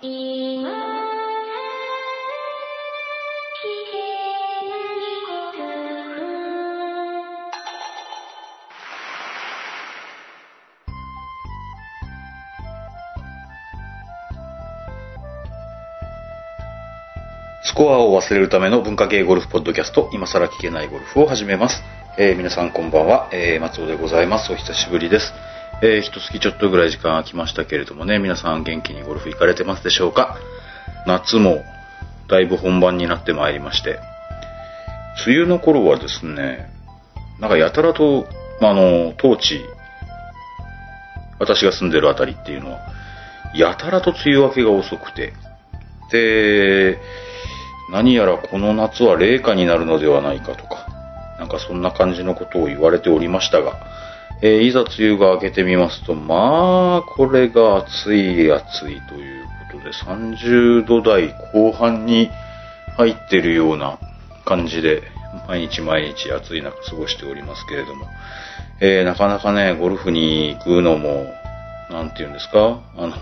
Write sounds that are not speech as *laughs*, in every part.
スコアを忘れるための文化系ゴルフポッドキャスト、今更聞けないゴルフを始めます。えー皆さんこんばんは、えー松尾でございます。お久しぶりです。えー、一月ちょっとぐらい時間空きましたけれどもね、皆さん元気にゴルフ行かれてますでしょうか？夏もだいぶ本番になってまいりまして、梅雨の頃はですね、なんかやたらと、あの、当地、私が住んでるあたりっていうのは、やたらと梅雨明けが遅くて、で、何やらこの夏は冷夏になるのではないかとか、なんかそんな感じのことを言われておりましたが、えーいざ梅雨が明けてみますと、まあ、これが暑い暑いということで、30度台後半に入ってるような感じで、毎日毎日暑い中過ごしておりますけれども、えーなかなかね、ゴルフに行くのも、なんて言うんですか？あの、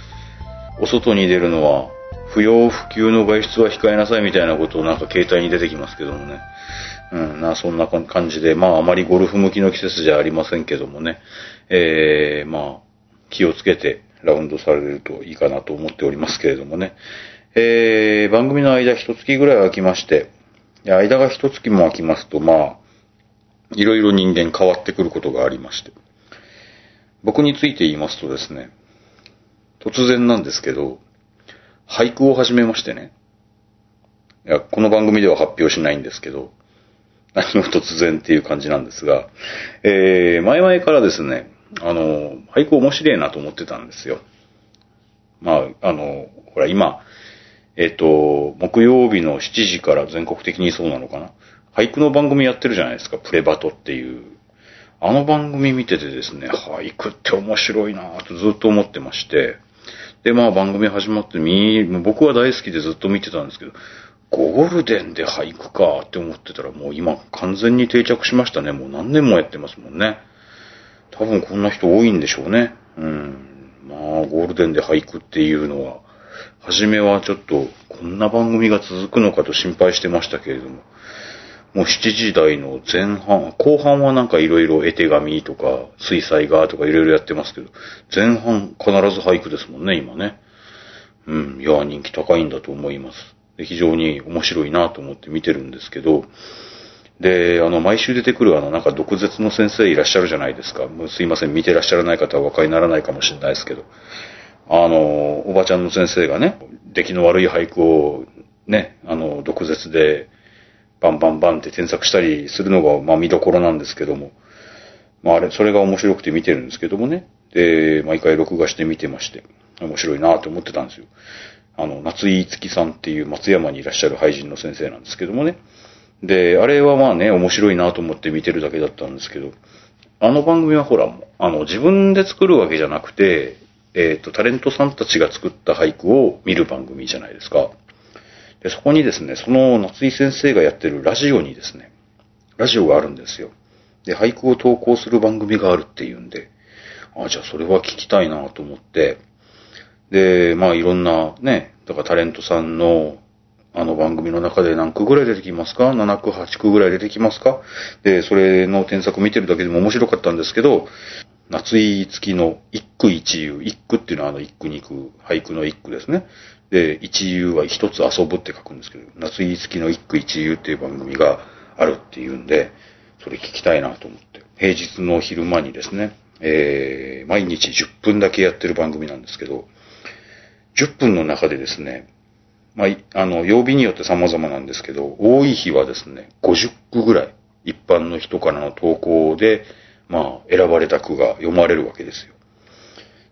*laughs* お外に出るのは、不要不急の外出は控えなさいみたいなことをなんか携帯に出てきますけどもね。うん、な、そんな感じで、まああまりゴルフ向きの季節じゃありませんけどもね。えー、まあ、気をつけてラウンドされるといいかなと思っておりますけれどもね。えー、番組の間一月ぐらい空きまして、間が一月も空きますと、まあ、いろいろ人間変わってくることがありまして。僕について言いますとですね、突然なんですけど、俳句を始めましてね。いや、この番組では発表しないんですけど、何も突然っていう感じなんですが、えー、前々からですね、あの、俳句面白いなと思ってたんですよ。まあ、あの、ほら今、えっ、と、木曜日の7時から全国的にそうなのかな。俳句の番組やってるじゃないですか、プレバトっていう。あの番組見ててですね、俳句って面白いなぁとずっと思ってまして、で、まあ番組始まってみ、僕は大好きでずっと見てたんですけど、ゴールデンで俳句かって思ってたらもう今完全に定着しましたね。もう何年もやってますもんね。多分こんな人多いんでしょうね。うん。まあゴールデンで俳句っていうのは、初めはちょっとこんな番組が続くのかと心配してましたけれども、もう7時台の前半、後半はなんかいろいろ絵手紙とか水彩画とかいろいろやってますけど、前半必ず俳句ですもんね、今ね。うん、いや、人気高いんだと思います。非常に面白いなと思って見てるんですけど、で、あの、毎週出てくるあの、なんか毒舌の先生いらっしゃるじゃないですか。もうすいません、見てらっしゃらない方はお分かりにならないかもしれないですけど、あの、おばちゃんの先生がね、出来の悪い俳句をね、あの、毒舌で、バンバンバンって添削したりするのが、まあ見どころなんですけども、まああれ、それが面白くて見てるんですけどもね。で、毎回録画して見てまして、面白いなと思ってたんですよ。あの、夏井月さんっていう松山にいらっしゃる俳人の先生なんですけどもね。で、あれはまあね、面白いなと思って見てるだけだったんですけど、あの番組はほら、あの、自分で作るわけじゃなくて、えっ、と、タレントさんたちが作った俳句を見る番組じゃないですか。で、そこにですね、その夏井先生がやってるラジオにですね、ラジオがあるんですよ。で、俳句を投稿する番組があるっていうんで、あ、じゃあそれは聞きたいなと思って、で、まあいろんなね、だからタレントさんのあの番組の中で何句ぐらい出てきますか ?7 句、8句ぐらい出てきますか？で、それの添削見てるだけでも面白かったんですけど、夏井月の一句一遊。一句っていうのはあの一句二句、俳句の一句ですね。で、一遊は一つ遊ぶって書くんですけど、夏井月の一句一遊っていう番組があるっていうんで、それ聞きたいなと思って。平日の昼間にですね、えー、毎日10分だけやってる番組なんですけど、10分の中でですね、まあ、あの、曜日によって様々なんですけど、多い日はですね、50句ぐらい、一般の人からの投稿で、まあ、選ばれた句が読まれるわけですよ。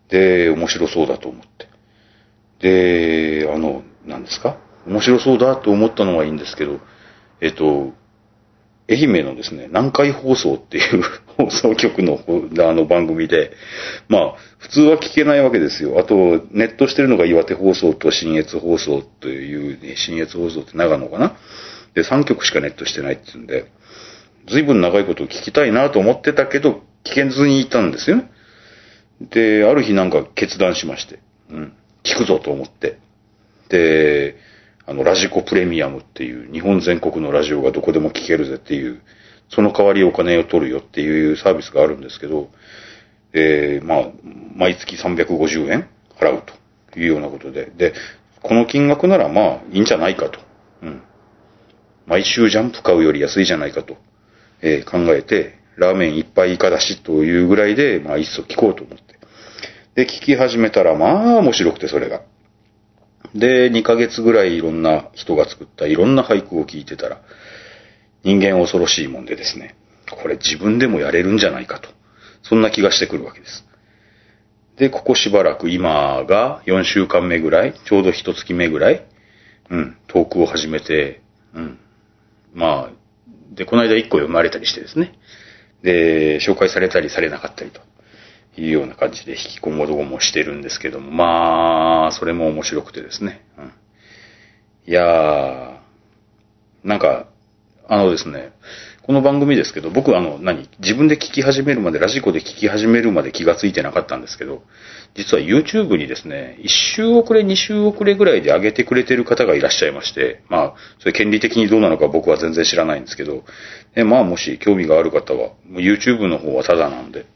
で、面白そうだと思って。で、あの、何ですか？面白そうだと思ったのはいいんですけど、えっと、愛媛のですね、南海放送っていう *laughs* 放送局のあの番組で、まあ、普通は聞けないわけですよ。あと、ネットしてるのが岩手放送と新越放送という、ね、新越放送って長野かな？で、3局しかネットしてないっていうんで、随分長いことを聞きたいなと思ってたけど、聞けずにいたんですよね。で、ある日なんか決断しまして、うん。聞くぞと思って。で、あの、ラジコプレミアムっていう日本全国のラジオがどこでも聞けるぜっていう、その代わりお金を取るよっていうサービスがあるんですけど、えー、まあ、毎月350円払うというようなことで、で、この金額ならまあいいんじゃないかと。うん。毎週ジャンプ買うより安いじゃないかと、えー考えて、ラーメン一杯以下だしというぐらいで、まあ一層聞こうと思って。で、聞き始めたら、まあ面白くてそれが。で、2ヶ月ぐらいいろんな人が作ったいろんな俳句を聞いてたら、人間恐ろしいもんでですね、これ自分でもやれるんじゃないかと。そんな気がしてくるわけです。で、ここしばらく今が4週間目ぐらい、ちょうど1月目ぐらい、うん、トークを始めて、うん。まあ、で、この間1個読まれたりしてですね。で、紹介されたりされなかったりというような感じで引きこもどもしてるんですけども、まあ、それも面白くてですね。うん、いやー、なんか、あのですね、この番組ですけど、僕あの、何自分で聞き始めるまで、ラジコで聞き始めるまで気がついてなかったんですけど、実は YouTube にですね、1週遅れ、2週遅れぐらいで上げてくれてる方がいらっしゃいまして、まあ、それ権利的にどうなのか僕は全然知らないんですけど、えまあ、もし興味がある方は、YouTube の方はタダなんで、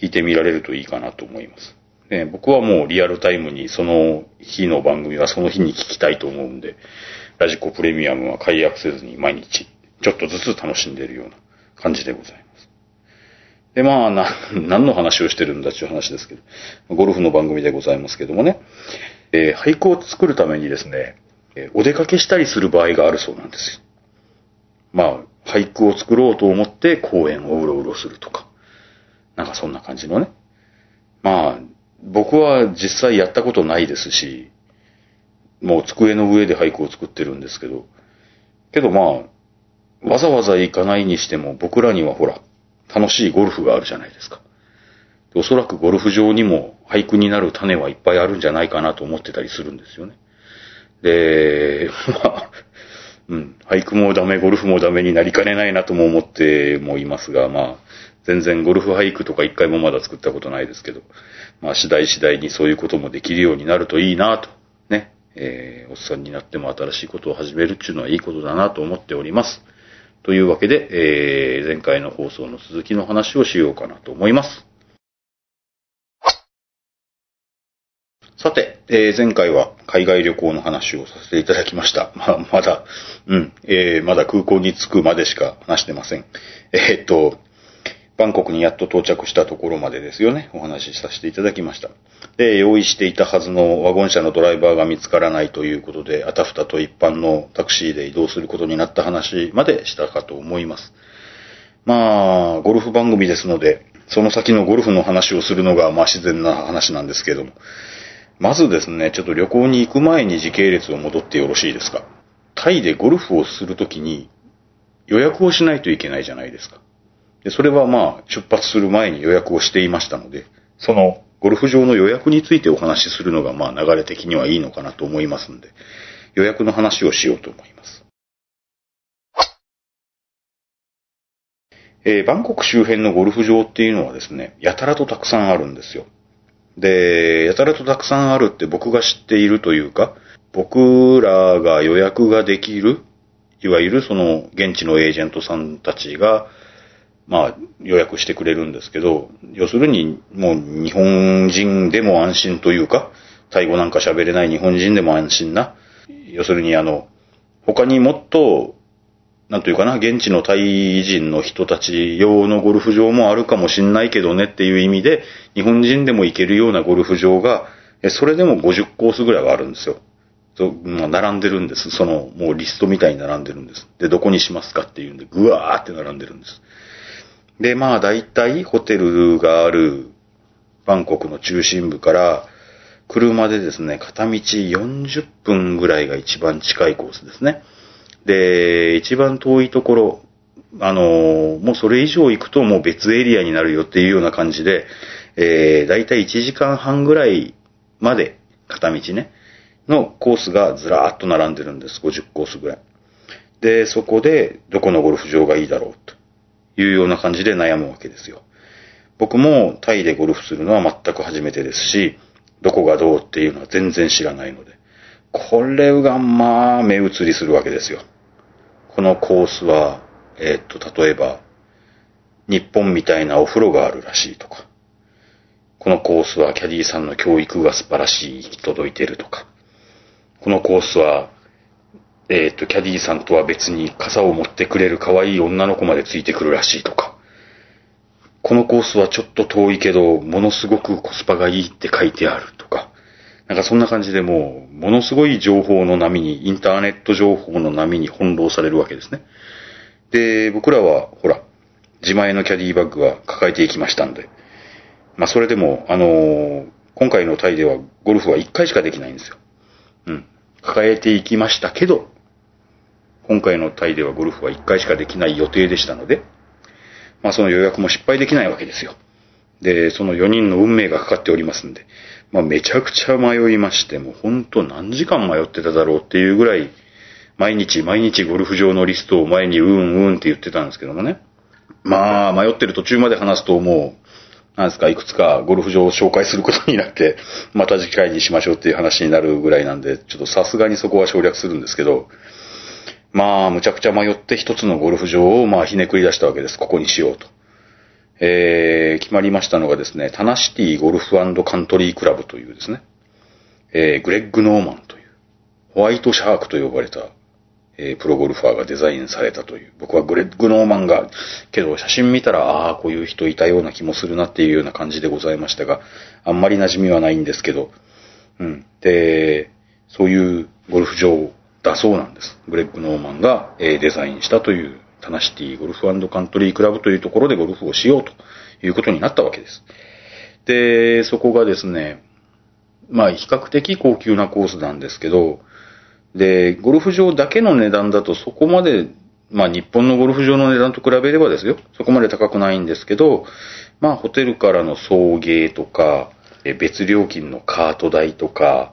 聞いてみられるといいかなと思います。ね、僕はもうリアルタイムにその日の番組はその日に聞きたいと思うんで、ラジコプレミアムは解約せずに毎日ちょっとずつ楽しんでいるような感じでございます。で、まあ、な、*laughs* 何の話をしてるんだっていう話ですけど、ゴルフの番組でございますけどもね、えー俳句を作るためにですね、えお出かけしたりする場合があるそうなんですよ。まあ、俳句を作ろうと思って公園をうろうろするとか、なんかそんな感じのね。まあ、僕は実際やったことないですし、もう机の上で俳句を作ってるんですけど、けどまあ、わざわざ行かないにしても僕らにはほら、楽しいゴルフがあるじゃないですか。おそらくゴルフ場にも俳句になる種はいっぱいあるんじゃないかなと思ってたりするんですよね。で、*laughs* まあ、うん、俳句もダメ、ゴルフもダメになりかねないなとも思ってもいますが、まあ、全然ゴルフ俳句とか一回もまだ作ったことないですけど、まあ次第次第にそういうこともできるようになるといいなと、ね、えーおっさんになっても新しいことを始めるっていうのはいいことだなと思っております。というわけで、えー前回の放送の続きの話をしようかなと思います。さて、えー前回は海外旅行の話をさせていただきました。*laughs* まあ、まだ、うん、えーまだ空港に着くまでしか話してません。えーっと、バンコクにやっと到着したところまでですよね、お話しさせていただきました。で、用意していたはずのワゴン車のドライバーが見つからないということで、あたふたと一般のタクシーで移動することになった話までしたかと思います。まあ、ゴルフ番組ですので、その先のゴルフの話をするのが、まあ自然な話なんですけども。まずですね、ちょっと旅行に行く前に時系列を戻ってよろしいですか。タイでゴルフをするときに予約をしないといけないじゃないですか。で、それはまあ、出発する前に予約をしていましたので、そのゴルフ場の予約についてお話しするのがまあ流れ的にはいいのかなと思いますので、予約の話をしようと思います。えーバンコク周辺のゴルフ場っていうのはですね、やたらとたくさんあるんですよ。で、やたらとたくさんあるって僕が知っているというか、僕らが予約ができる、いわゆるその現地のエージェントさんたちが、まあ予約してくれるんですけど、要するにもう日本人でも安心というか、タイ語なんか喋れない日本人でも安心な、要するにあの、他にもっとなんというかな、現地のタイ人の人たち用のゴルフ場もあるかもしんないけどねっていう意味で、日本人でも行けるようなゴルフ場が、それでも50コースぐらいはあるんですよ。そうまあ並んでるんです。その、もうリストみたいに並んでるんです。で、どこにしますかっていうんで、ぐわーって並んでるんです。で、まあ大体ホテルがあるバンコクの中心部から、車でですね、片道40分ぐらいが一番近いコースですね。で、一番遠いところ、あのもうそれ以上行くともう別エリアになるよっていうような感じで、えー、だいたい1時間半ぐらいまで、片道ね、のコースがずらーっと並んでるんです。50コースぐらい。で、そこで、どこのゴルフ場がいいだろうというような感じで悩むわけですよ。僕もタイでゴルフするのは全く初めてですし、どこがどうっていうのは全然知らないので。これがまあ目移りするわけですよ。このコースは、えーっと、例えば、日本みたいなお風呂があるらしいとか、このコースはキャディーさんの教育が素晴らしい行き届いてるとか、このコースは、えーっと、キャディーさんとは別に傘を持ってくれる可愛い女の子までついてくるらしいとか、このコースはちょっと遠いけど、ものすごくコスパがいいって書いてあるとか、なんかそんな感じでもう、ものすごい情報の波に、インターネット情報の波に翻弄されるわけですね。で、僕らは、ほら、自前のキャディバッグは抱えていきましたんで、まあそれでも、あのー今回のタイではゴルフは1回しかできないんですよ。うん。抱えていきましたけど、今回のタイではゴルフは1回しかできない予定でしたので、まあその予約も失敗できないわけですよ。で、その4人の運命がかかっておりますんで、まあめちゃくちゃ迷いまして、もうほんと何時間迷ってただろうっていうぐらい、毎日毎日ゴルフ場のリストを前にうんうんって言ってたんですけどもね。まあ迷ってる途中まで話すともう、なんですか、いくつかゴルフ場を紹介することになって、また次回にしましょうっていう話になるぐらいなんで、ちょっとさすがにそこは省略するんですけど、まあ、むちゃくちゃ迷って一つのゴルフ場をまあひねくり出したわけです。ここにしようと。えー、決まりましたのがですね、タナシティゴルフカントリークラブというですね、えー、グレッグ・ノーマンという、ホワイトシャークと呼ばれた、えープロゴルファーがデザインされたという、僕はグレッグ・ノーマンが、けど写真見たら、ああ、こういう人いたような気もするなっていうような感じでございましたが、あんまり馴染みはないんですけど、うん。で、そういうゴルフ場だそうなんです。グレッグ・ノーマンが、えデザインしたという、タナシティゴルフカントリークラブというところでゴルフをしようということになったわけです。で、そこがですね、まあ比較的高級なコースなんですけど、で、ゴルフ場だけの値段だとそこまで、まあ日本のゴルフ場の値段と比べればですよ、そこまで高くないんですけど、まあホテルからの送迎とか、別料金のカート代とか、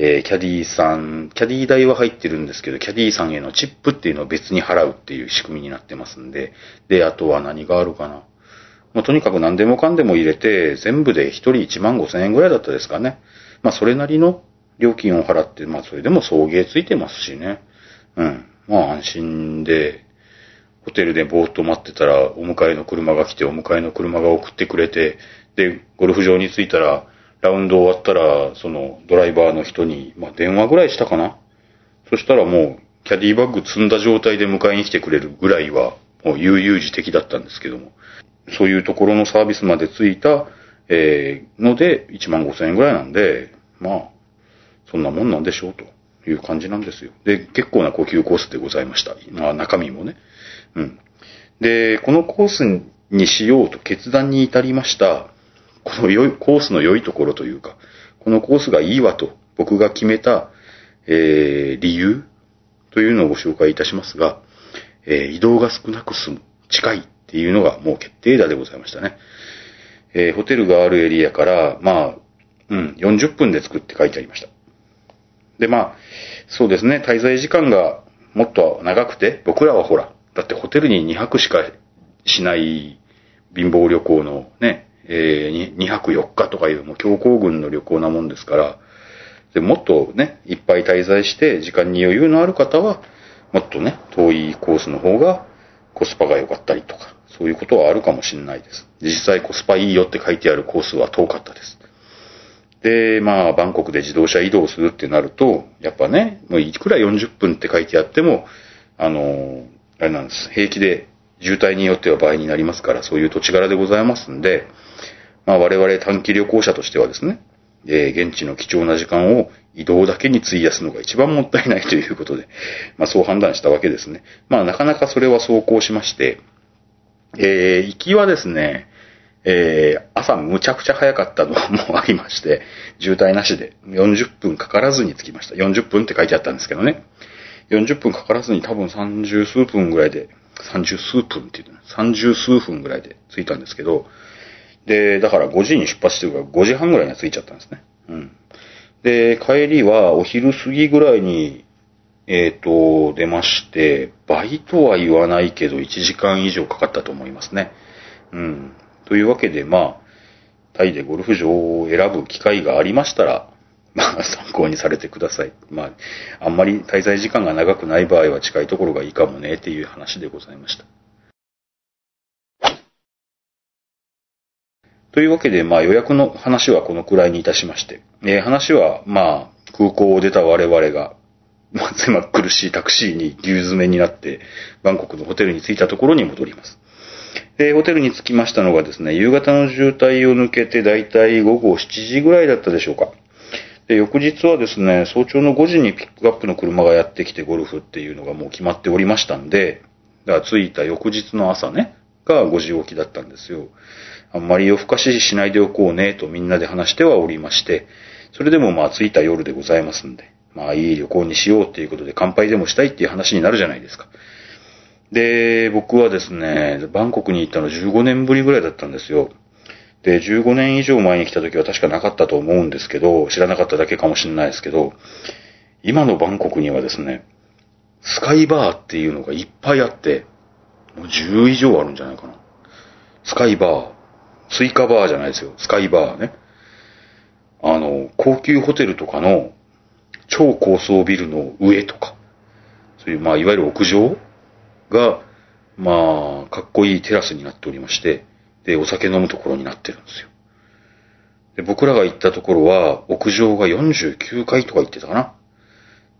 えーキャディーさん、キャディー代は入ってるんですけど、キャディーさんへのチップっていうのを別に払うっていう仕組みになってますんで、で、あとは何があるかな。もうとにかく何でもかんでも入れて、全部で1人1万5千円ぐらいだったですかね。まあそれなりの料金を払って、まあそれでも送迎ついてますしね。うん。まあ安心で、ホテルでぼーっと待ってたら、お迎えの車が来て、お迎えの車が送ってくれて、で、ゴルフ場に着いたら、ラウンド終わったら、そのドライバーの人に、まあ電話ぐらいしたかな？そしたらもう、キャディバッグ積んだ状態で迎えに来てくれるぐらいは、もう悠々自適だったんですけども、そういうところのサービスまでついた、えーので、1万5千円ぐらいなんで、まあ、そんなもんなんでしょうという感じなんですよ。で、結構な高級コースでございました。まあ中身もね。うん。で、このコースにしようと決断に至りました、この良い、コースの良いところというか、このコースがいいわと僕が決めた、えー理由というのをご紹介いたしますが、えー移動が少なく済む、近いっていうのがもう決定打でございましたね。えーホテルがあるエリアから、まあ、うん、40分で着くって書いてありました。で、まあ、そうですね、滞在時間がもっと長くて、僕らはほら、だってホテルに2泊しかしない貧乏旅行のね、えー、2泊4日とかいうもう強行軍の旅行なもんですから、でもっとね、いっぱい滞在して時間に余裕のある方は、もっとね、遠いコースの方がコスパが良かったりとか、そういうことはあるかもしれないです。実際コスパいいよって書いてあるコースは遠かったです。で、まあ、バンコクで自動車移動するってなると、やっぱね、もういくら40分って書いてあっても、あの、あれなんです。平気で渋滞によっては倍になりますから、そういう土地柄でございますんで、まあ我々短期旅行者としてはですね、えー現地の貴重な時間を移動だけに費やすのが一番もったいないということで、まあそう判断したわけですね。まあなかなかそれは走行しまして、えー行きはですね、えー朝むちゃくちゃ早かったのもありまして、渋滞なしで40分かからずに着きました。40分って書いてあったんですけどね。40分かからずに多分30数分ぐらいで、30数分って言うの30数分ぐらいで着いたんですけど、で、だから5時に出発してるから5時半ぐらいには着いちゃったんですね。うん。で、帰りはお昼過ぎぐらいに、えっ、と、出まして、倍とは言わないけど1時間以上かかったと思いますね。うん。というわけで、まあ、タイでゴルフ場を選ぶ機会がありましたら、まあ、参考にされてください。まあ、あんまり滞在時間が長くない場合は近いところがいいかもね、っていう話でございました。というわけで、まあ予約の話はこのくらいにいたしまして、えー話は、まあ、空港を出た我々が、まあ、狭苦しいタクシーに牛詰めになって、バンコクのホテルに着いたところに戻ります。で、ホテルに着きましたのがですね、夕方の渋滞を抜けて、だいたい午後7時ぐらいだったでしょうか。で、翌日はですね、早朝の5時にピックアップの車がやってきてゴルフっていうのがもう決まっておりましたんで、だから着いた翌日の朝ね、が5時起きだったんですよ。あんまり夜更かししないでおこうね、とみんなで話してはおりまして、それでもまあ着いた夜でございますんで、まあいい旅行にしようっていうことで乾杯でもしたいっていう話になるじゃないですか。で、僕はですね、バンコクに行ったの15年ぶりぐらいだったんですよ。で、15年以上前に来た時は確かなかったと思うんですけど、知らなかっただけかもしれないですけど、今のバンコクにはですね、スカイバーっていうのがいっぱいあって、もう10以上あるんじゃないかな。スカイバー。スイカバーじゃないですよ。スカイバーね。あの、高級ホテルとかの超高層ビルの上とか、そういう、まあ、いわゆる屋上が、まあ、かっこいいテラスになっておりまして、で、お酒飲むところになってるんですよ。で、僕らが行ったところは、屋上が49階とか言ってたかな。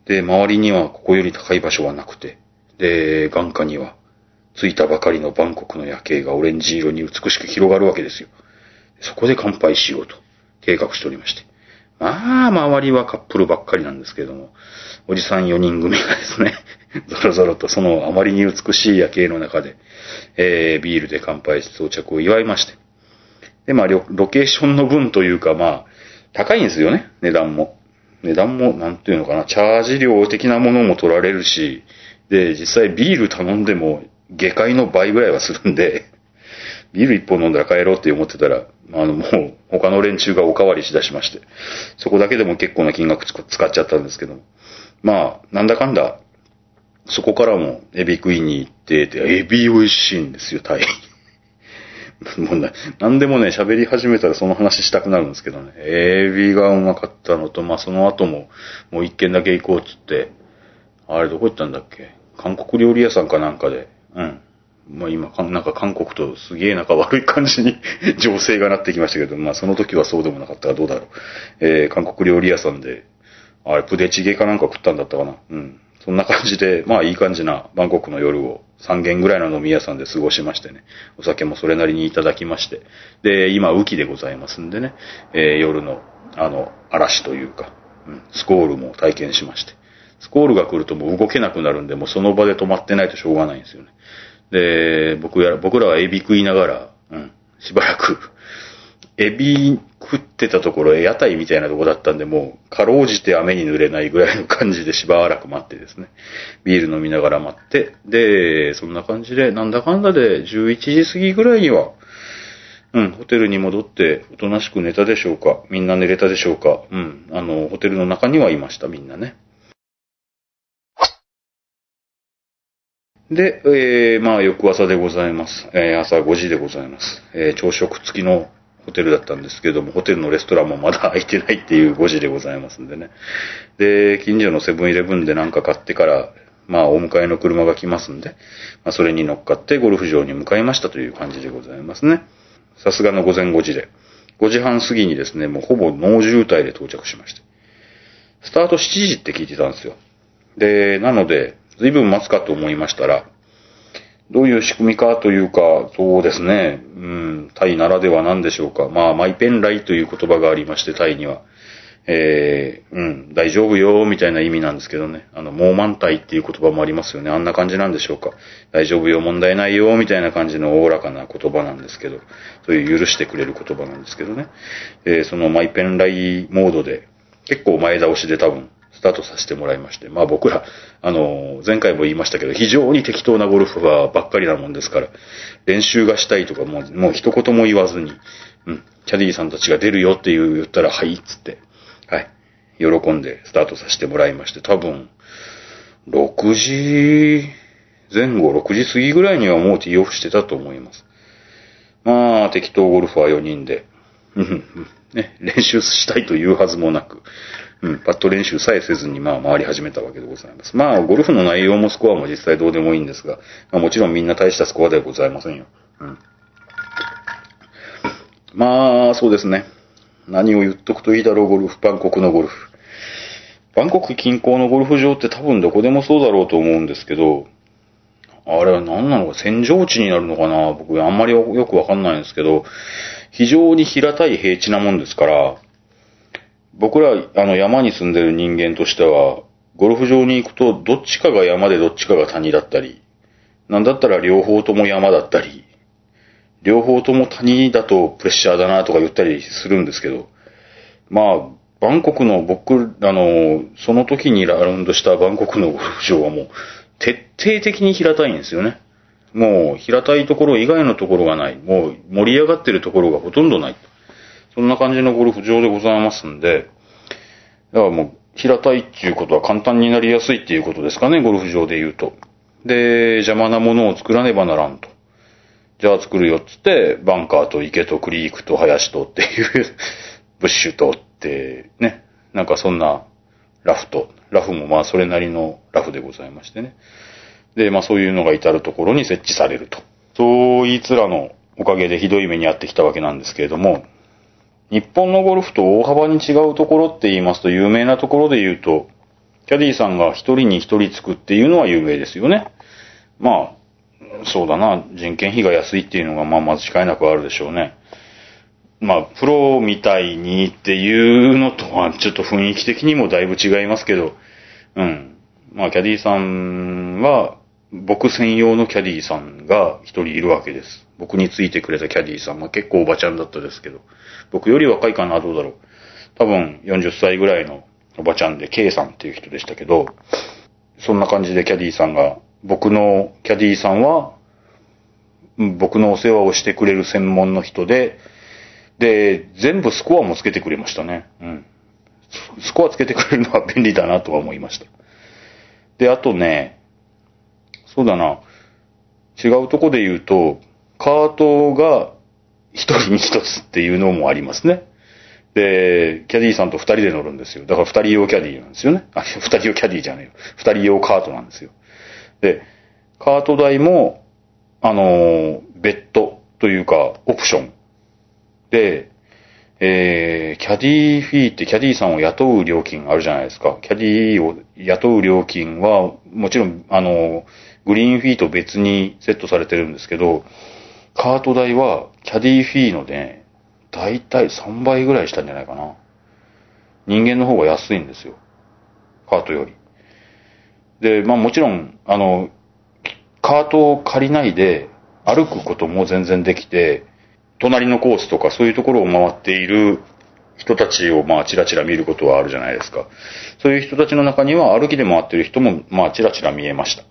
で、周りにはここより高い場所はなくて、で、眼下には、着いたばかりのバンコクの夜景がオレンジ色に美しく広がるわけですよ。そこで乾杯しようと計画しておりまして。まあ、周りはカップルばっかりなんですけれども、おじさん4人組がですね、ぞろぞろとそのあまりに美しい夜景の中で、えー、ビールで乾杯して到着を祝いまして。で、まあ、ロケーションの分というか、まあ、高いんですよね、値段も。値段も、なんていうのかな、チャージ料的なものも取られるし、で、実際ビール頼んでも、下界の倍ぐらいはするんで、*laughs* ビール一本飲んだら帰ろうって思ってたら、あの、もう、他の連中がおかわりしだしまして、そこだけでも結構な金額使使っちゃったんですけど、まあ、なんだかんだ、そこからもエビ食いに行って、でエビ美味しいんですよ、タイ。*laughs* もうな、なんでもね、喋り始めたらその話したくなるんですけどね。エビがうまかったのと、まあその後も、もう一軒だけ行こうっつって、あれどこ行ったんだっけ？韓国料理屋さんかなんかで、うん。まあ今、なんか韓国とすげえ仲悪い感じに *laughs* 情勢がなってきましたけど、まあその時はそうでもなかったらどうだろう。えー、韓国料理屋さんで、あれ、プデチゲかなんか食ったんだったかな。うん。そんな感じで、*laughs* まあいい感じなバンコクの夜を3軒ぐらいの飲み屋さんで過ごしましてね。お酒もそれなりにいただきまして。で、今、雨季でございますんでね。えー夜の、あの、嵐というか、うん、スコールも体験しまして。スコールが来るともう動けなくなるんで、もうその場で止まってないとしょうがないんですよね。で、僕や、僕らはエビ食いながら、うん、しばらく、エビ食ってたところ、屋台みたいなとこだったんで、もう、かろうじて雨に濡れないぐらいの感じでしばらく待ってですね。ビール飲みながら待って、で、そんな感じで、なんだかんだで11時過ぎぐらいには、うん、ホテルに戻って、おとなしく寝たでしょうか。みんな寝れたでしょうか。うん、あの、ホテルの中にはいました、みんなね。で、えー、まあ、翌朝でございます。えー、朝5時でございます。えー、朝食付きのホテルだったんですけども、ホテルのレストランもまだ開いてないっていう5時でございますんでね。で、近所のセブンイレブンでなんか買ってから、まあ、お迎えの車が来ますんで、まあ、それに乗っかってゴルフ場に向かいましたという感じでございますね。さすがの午前5時で。5時半過ぎにですね、もうほぼノー渋滞で到着しまして。スタート7時って聞いてたんですよ。で、なので、随分待つかと思いましたら、どういう仕組みかというか、そうですね、うん、タイならではなんでしょうか。まあ、マイペンライという言葉がありまして、タイには。えー、うん、大丈夫よ、みたいな意味なんですけどね。あの、もう満タイっていう言葉もありますよね。あんな感じなんでしょうか。大丈夫よ、問題ないよ、みたいな感じのおおらかな言葉なんですけど、そういう許してくれる言葉なんですけどね。えー、そのマイペンライモードで、結構前倒しで多分、スタートさせてもらいまして。まあ僕ら、あの、前回も言いましたけど、非常に適当なゴルファーばっかりなもんですから、練習がしたいとかもう、もう一言も言わずに、うん、キャディーさんたちが出るよっていう言ったら、はい、っつって、はい、喜んでスタートさせてもらいまして、多分、6時前後、6時過ぎぐらいにはもうティーオフしてたと思います。まあ、適当ゴルファー4人で、うんね、練習したいというはずもなく、うん、パット練習さえせずに、まあ、回り始めたわけでございます。まあ、ゴルフの内容もスコアも実際どうでもいいんですが、まあ、もちろんみんな大したスコアではございませんよ。うん。まあ、そうですね。何を言っとくといいだろう、ゴルフ、バンコクのゴルフ。バンコク近郊のゴルフ場って多分どこでもそうだろうと思うんですけど、あれは何なのか、戦場地になるのかな僕あんまりよくわかんないんですけど、非常に平たい平地なもんですから、僕ら、あの、山に住んでる人間としては、ゴルフ場に行くと、どっちかが山でどっちかが谷だったり、なんだったら両方とも山だったり、両方とも谷だとプレッシャーだなとか言ったりするんですけど、まあ、バンコクの僕、あの、その時にラウンドしたバンコクのゴルフ場はもう、徹底的に平たいんですよね。もう、平たいところ以外のところがない。もう、盛り上がってるところがほとんどない。そんな感じのゴルフ場でございますんで、だからもう、平たいっていうことは簡単になりやすいっていうことですかね、ゴルフ場で言うと。で、邪魔なものを作らねばならんと。じゃあ作るよっつって、バンカーと池とクリークと林とっていう、*laughs* ブッシュとって、ね。なんかそんなラフと、ラフもまあそれなりのラフでございましてね。で、まあそういうのが至るところに設置されると。そういつらのおかげでひどい目に遭ってきたわけなんですけれども、日本のゴルフと大幅に違うところって言いますと、有名なところで言うと、キャディーさんが一人に一人つくっていうのは有名ですよね。まあ、そうだな、人件費が安いっていうのが、まあ、まず違いなくあるでしょうね。まあ、プロみたいにっていうのとは、ちょっと雰囲気的にもだいぶ違いますけど、うん。まあ、キャディーさんは、僕専用のキャディーさんが一人いるわけです。僕についてくれたキャディーさんは結構おばちゃんだったですけど、僕より若いかな、どうだろう。多分40歳ぐらいのおばちゃんで、K さんっていう人でしたけど、そんな感じでキャディーさんが、僕のキャディーさんは、僕のお世話をしてくれる専門の人で、で、全部スコアもつけてくれましたね。うん。スコアつけてくれるのは便利だなとは思いました。で、あとね、そうだな、違うとこで言うと、カートが一人に一つっていうのもありますね。で、キャディーさんと二人で乗るんですよ。だから二人用キャディーなんですよね。あ、二人用キャディーじゃねえよ。二人用カートなんですよ。で、カート代も、あのー、別途というか、オプション。で、えー、キャディーフィーってキャディーさんを雇う料金あるじゃないですか。キャディーを雇う料金は、もちろん、あの、グリーンフィーと別にセットされてるんですけど、カート代は、キャディフィーのね、だいたい3倍ぐらいしたんじゃないかな。人間の方が安いんですよ。カートより。で、まあもちろん、あの、カートを借りないで歩くことも全然できて、隣のコースとかそういうところを回っている人たちをまあチラチラ見ることはあるじゃないですか。そういう人たちの中には歩きで回ってる人もまあチラチラ見えました。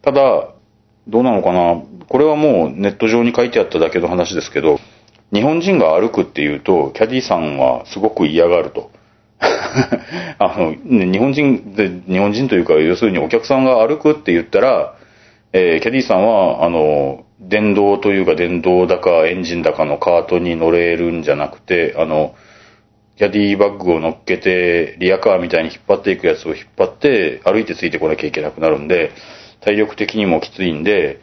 ただ、どうなのかな？これはもうネット上に書いてあっただけの話ですけど、日本人が歩くっていうと、キャディさんはすごく嫌がると。*laughs* あの、ね日本人で、日本人というか、要するにお客さんが歩くって言ったら、えーキャディさんは、あの、電動というか電動だかエンジンだかのカートに乗れるんじゃなくて、あの、キャディバッグを乗っけて、リアカーみたいに引っ張っていくやつを引っ張って、歩いてついてこなきゃいけなくなるんで、体力的にもきついんで、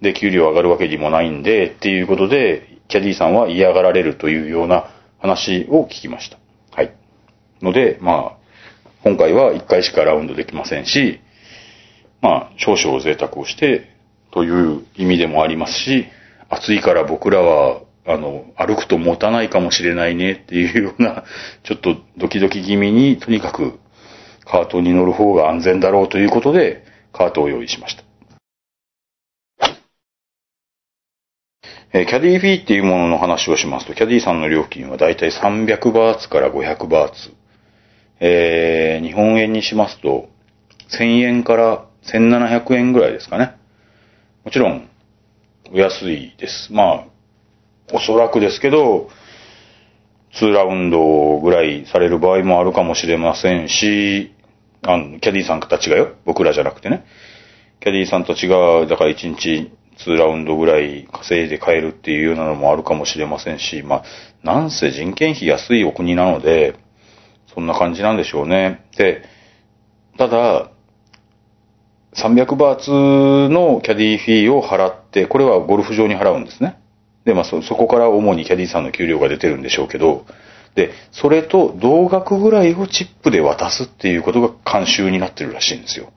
で、給料上がるわけにもないんで、っていうことで、キャディーさんは嫌がられるというような話を聞きました。はい。ので、まあ、今回は1回しかラウンドできませんし、まあ、少々贅沢をして、という意味でもありますし、暑いから僕らは、あの、歩くと持たないかもしれないねっていうような、ちょっとドキドキ気味に、とにかくカートに乗る方が安全だろうということで、カートを用意しました。えキャディフィーっていうものの話をしますと、キャディさんの料金はだいたい300バーツから500バーツ。えー日本円にしますと、1000円から1700円ぐらいですかね。もちろん、お安いです。まあ、おそらくですけど、2ラウンドぐらいされる場合もあるかもしれませんし、あの、キャディさんたちがよ。僕らじゃなくてね。キャディさんたちが、だから1日2ラウンドぐらい稼いで買えるっていうようなのもあるかもしれませんし、まあ、なんせ人件費安いお国なので、そんな感じなんでしょうね。で、ただ、300バーツのキャディフィーを払って、これはゴルフ場に払うんですね。で、まあそ、そこから主にキャディさんの給料が出てるんでしょうけど、で、それと同額ぐらいをチップで渡すっていうことが慣習になってるらしいんですよ。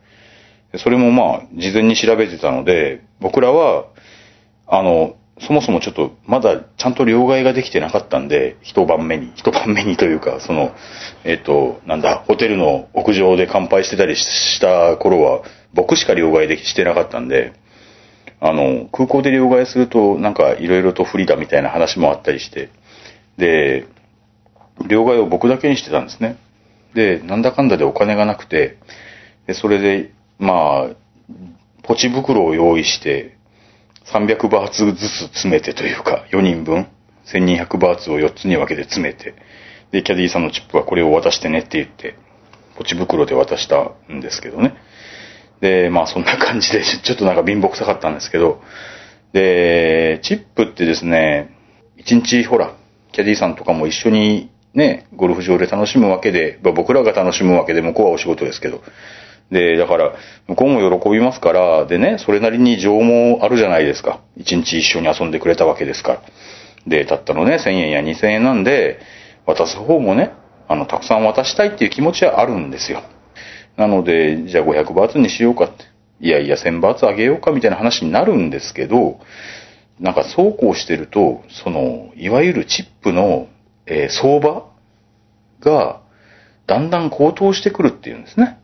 それもまあ、事前に調べてたので、僕らは、あの、そもそもちょっとまだちゃんと両替ができてなかったんで、一晩目に、一晩目にというか、その、えっ、と、なんだ、ホテルの屋上で乾杯してたりした頃は、僕しか両替できしてなかったんで、あの、空港で両替すると、なんかいろいろと不利だみたいな話もあったりして、で、両替を僕だけにしてたんですね。で、なんだかんだでお金がなくて、で、それで、まあ、ポチ袋を用意して、300バーツずつ詰めてというか、4人分、1200バーツを4つに分けて詰めて、で、キャディーさんのチップはこれを渡してねって言って、ポチ袋で渡したんですけどね。で、まあそんな感じで、*laughs* ちょっとなんか貧乏くさかったんですけど、で、チップってですね、一日ほら、キャディーさんとかも一緒にね、ゴルフ場で楽しむわけで、僕らが楽しむわけで、向こうはお仕事ですけど。で、だから、向こうも喜びますから、でね、それなりに情もあるじゃないですか。一日一緒に遊んでくれたわけですから。で、たったのね、1000円や2000円なんで、渡す方もね、あの、たくさん渡したいっていう気持ちはあるんですよ。なので、じゃあ500バーツにしようかって。いやいや、1000バーツあげようかみたいな話になるんですけど、なんかそうこうしてると、その、いわゆるチップの、えー相場が、だんだん高騰してくるっていうんですね。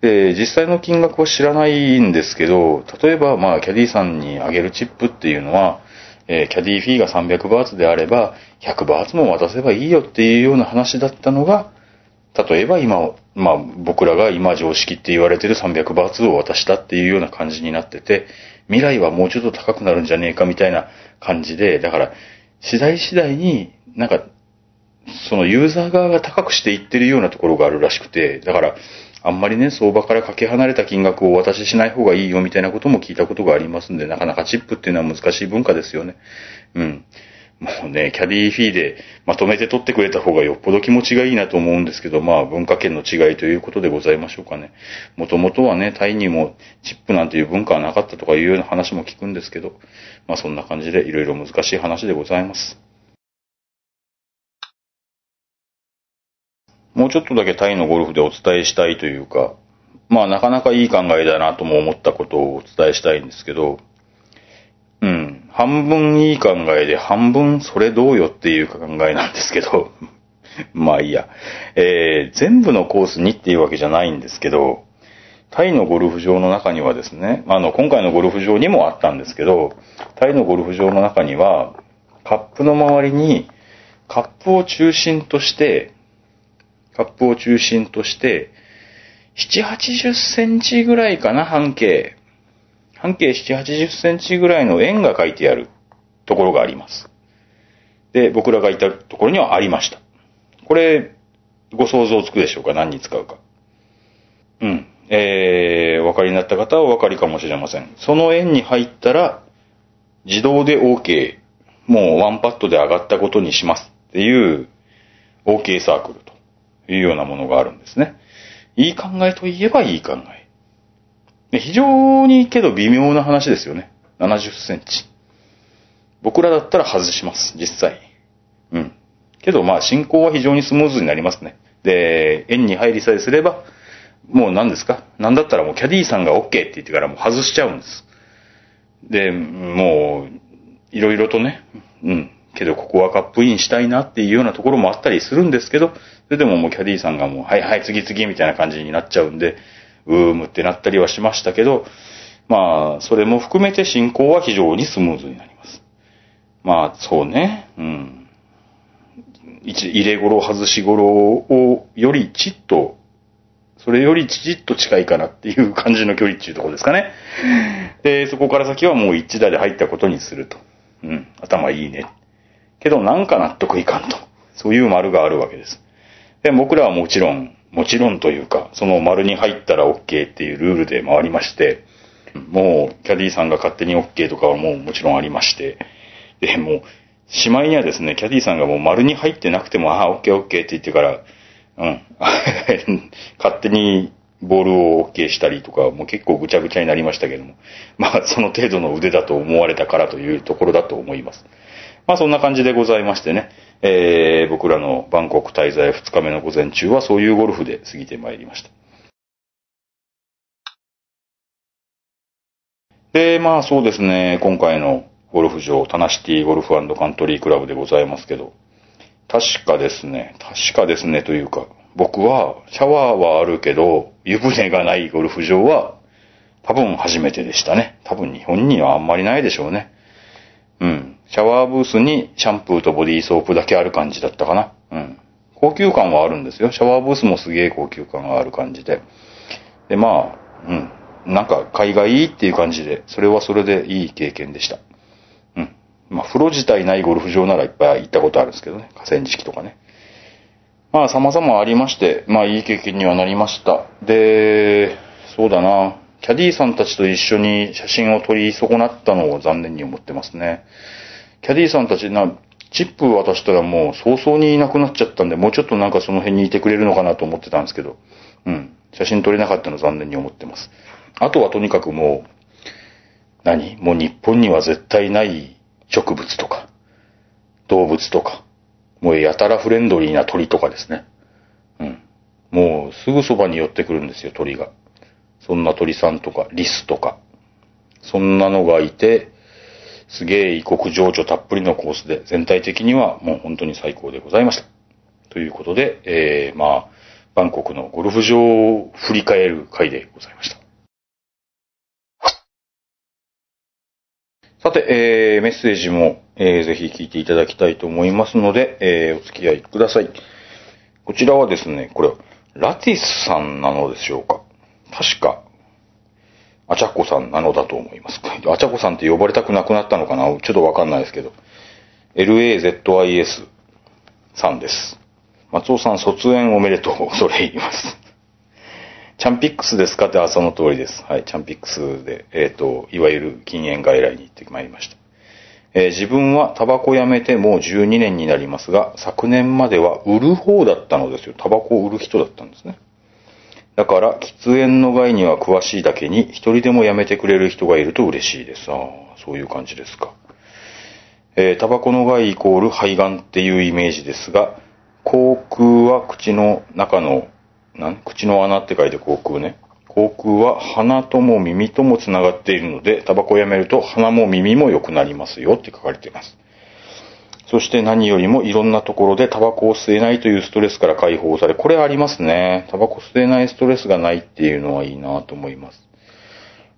で、実際の金額は知らないんですけど、例えば、まあ、キャディさんにあげるチップっていうのは、えーキャディフィーが300バーツであれば、100バーツも渡せばいいよっていうような話だったのが、例えば今、まあ僕らが今常識って言われてる300バーツを渡したっていうような感じになってて、未来はもうちょっと高くなるんじゃねえかみたいな感じで、だから、次第次第になんか、そのユーザー側が高くしていってるようなところがあるらしくて、だから、あんまりね、相場からかけ離れた金額をお渡ししない方がいいよみたいなことも聞いたことがありますんで、なかなかチップっていうのは難しい文化ですよね。うん。もうね、キャディーフィーでまとめて取ってくれた方がよっぽど気持ちがいいなと思うんですけど、まあ文化圏の違いということでございましょうかね。もともとはね、タイにもチップなんていう文化はなかったとかいうような話も聞くんですけど、まあそんな感じでいろいろ難しい話でございます。もうちょっとだけタイのゴルフでお伝えしたいというか、まあなかなかいい考えだなとも思ったことをお伝えしたいんですけど、うん、半分いい考えで半分それどうよっていう考えなんですけど、*laughs* まあいいや、えー、全部のコースにっていうわけじゃないんですけど、タイのゴルフ場の中にはですね、あの、今回のゴルフ場にもあったんですけど、タイのゴルフ場の中には、カップの周りに、カップを中心として、カップを中心として、7、80センチぐらいかな、半径。半径7、80センチぐらいの円が書いてあるところがあります。で、僕らがいたところにはありました。これ、ご想像つくでしょうか？何に使うか。うん。えー、お分かりになった方はお分かりかもしれません。その円に入ったら、自動で OK。もうワンパットで上がったことにしますっていう OK サークルというようなものがあるんですね。いい考えといえばいい考え。で非常にけど微妙な話ですよね。70センチ。僕らだったら外します、実際。うん。けどまあ進行は非常にスムーズになりますね。で、円に入りさえすれば、もう何ですか？何だったらもうキャディーさんが OK って言ってからもう外しちゃうんです。で、もう、いろいろとね、うん。けどここはカップインしたいなっていうようなところもあったりするんですけど、それでももうキャディーさんがもう、はいはい次次みたいな感じになっちゃうんで、うーむってなったりはしましたけど、まあ、それも含めて進行は非常にスムーズになります。まあ、そうね、うん。一入れ頃、外し頃をよりちっと、それよりちっと近いかなっていう感じの距離っていうところですかね。で、そこから先はもう一打で入ったことにすると。うん、頭いいね。けどなんか納得いかんと。そういう丸があるわけです。で、僕らはもちろん、もちろんというか、その丸に入ったら OK っていうルールで回りまして、もうキャディーさんが勝手に OK とかはもうもちろんありまして、で、もう、しまいにはですね、キャディーさんがもう丸に入ってなくても、ああ、OK、OK って言ってから、うん、*laughs* 勝手にボールを OK したりとか、もう結構ぐちゃぐちゃになりましたけども、まあその程度の腕だと思われたからというところだと思います。まあそんな感じでございましてね、えー、僕らのバンコク滞在2日目の午前中はそういうゴルフで過ぎてまいりました。で、まあそうですね、今回のゴルフ場、タナシティゴルフカントリークラブでございますけど、確かですね、確かですねというか、僕はシャワーはあるけど、湯船がないゴルフ場は多分初めてでしたね。多分日本にはあんまりないでしょうね。うん。シャワーブースにシャンプーとボディーソープだけある感じだったかな。うん。高級感はあるんですよ。シャワーブースもすげえ高級感がある感じで。で、まあ、うん。なんか海外いいっていう感じで、それはそれでいい経験でした。うん。まあ、風呂自体ないゴルフ場ならいっぱい行ったことあるんですけどね。河川敷とかね。まあ、様々ありまして、まあ、いい経験にはなりました。で、そうだな。キャディーさんたちと一緒に写真を撮り損なったのを残念に思ってますね。キャディーさんたちな、チップ渡したらもう早々にいなくなっちゃったんで、もうちょっとなんかその辺にいてくれるのかなと思ってたんですけど、うん。写真撮れなかったの残念に思ってます。あとはとにかくもう、何？もう日本には絶対ない植物とか、動物とか、もうやたらフレンドリーな鳥とかですね。うん。もうすぐそばに寄ってくるんですよ、鳥が。そんな鳥さんとか、リスとか。そんなのがいて、すげえ異国情緒たっぷりのコースで、全体的にはもう本当に最高でございました。ということで、えー、まあ、バンコクのゴルフ場を振り返る回でございました。さて、えー、メッセージも、えー、ぜひ聞いていただきたいと思いますので、えー、お付き合いください。こちらはですね、これ、ラティスさんなのでしょうか確か、アチャコさんなのだと思います。アチャコさんって呼ばれたくなくなったのかな？ちょっとわかんないですけど。LAZIS さんです。松尾さん、卒園おめでとう。*laughs* それ言います。チャンピックスですかって、あ、その通りです。はい、チャンピックスで、えっ、と、いわゆる禁煙外来に行ってまいりました。えー自分はタバコやめてもう12年になりますが、昨年までは売る方だったのですよ。タバコを売る人だったんですね。だから、喫煙の害には詳しいだけに、一人でもやめてくれる人がいると嬉しいです。ああ、そういう感じですか。えータバコの害イコール肺がんっていうイメージですが、口腔は口の中の、なん口の穴って書いて口腔ね。口腔は鼻とも耳ともつながっているので、タバコをやめると鼻も耳も良くなりますよって書かれています。そして何よりもいろんなところでタバコを吸えないというストレスから解放され、これありますね。タバコ吸えないストレスがないっていうのはいいなと思います。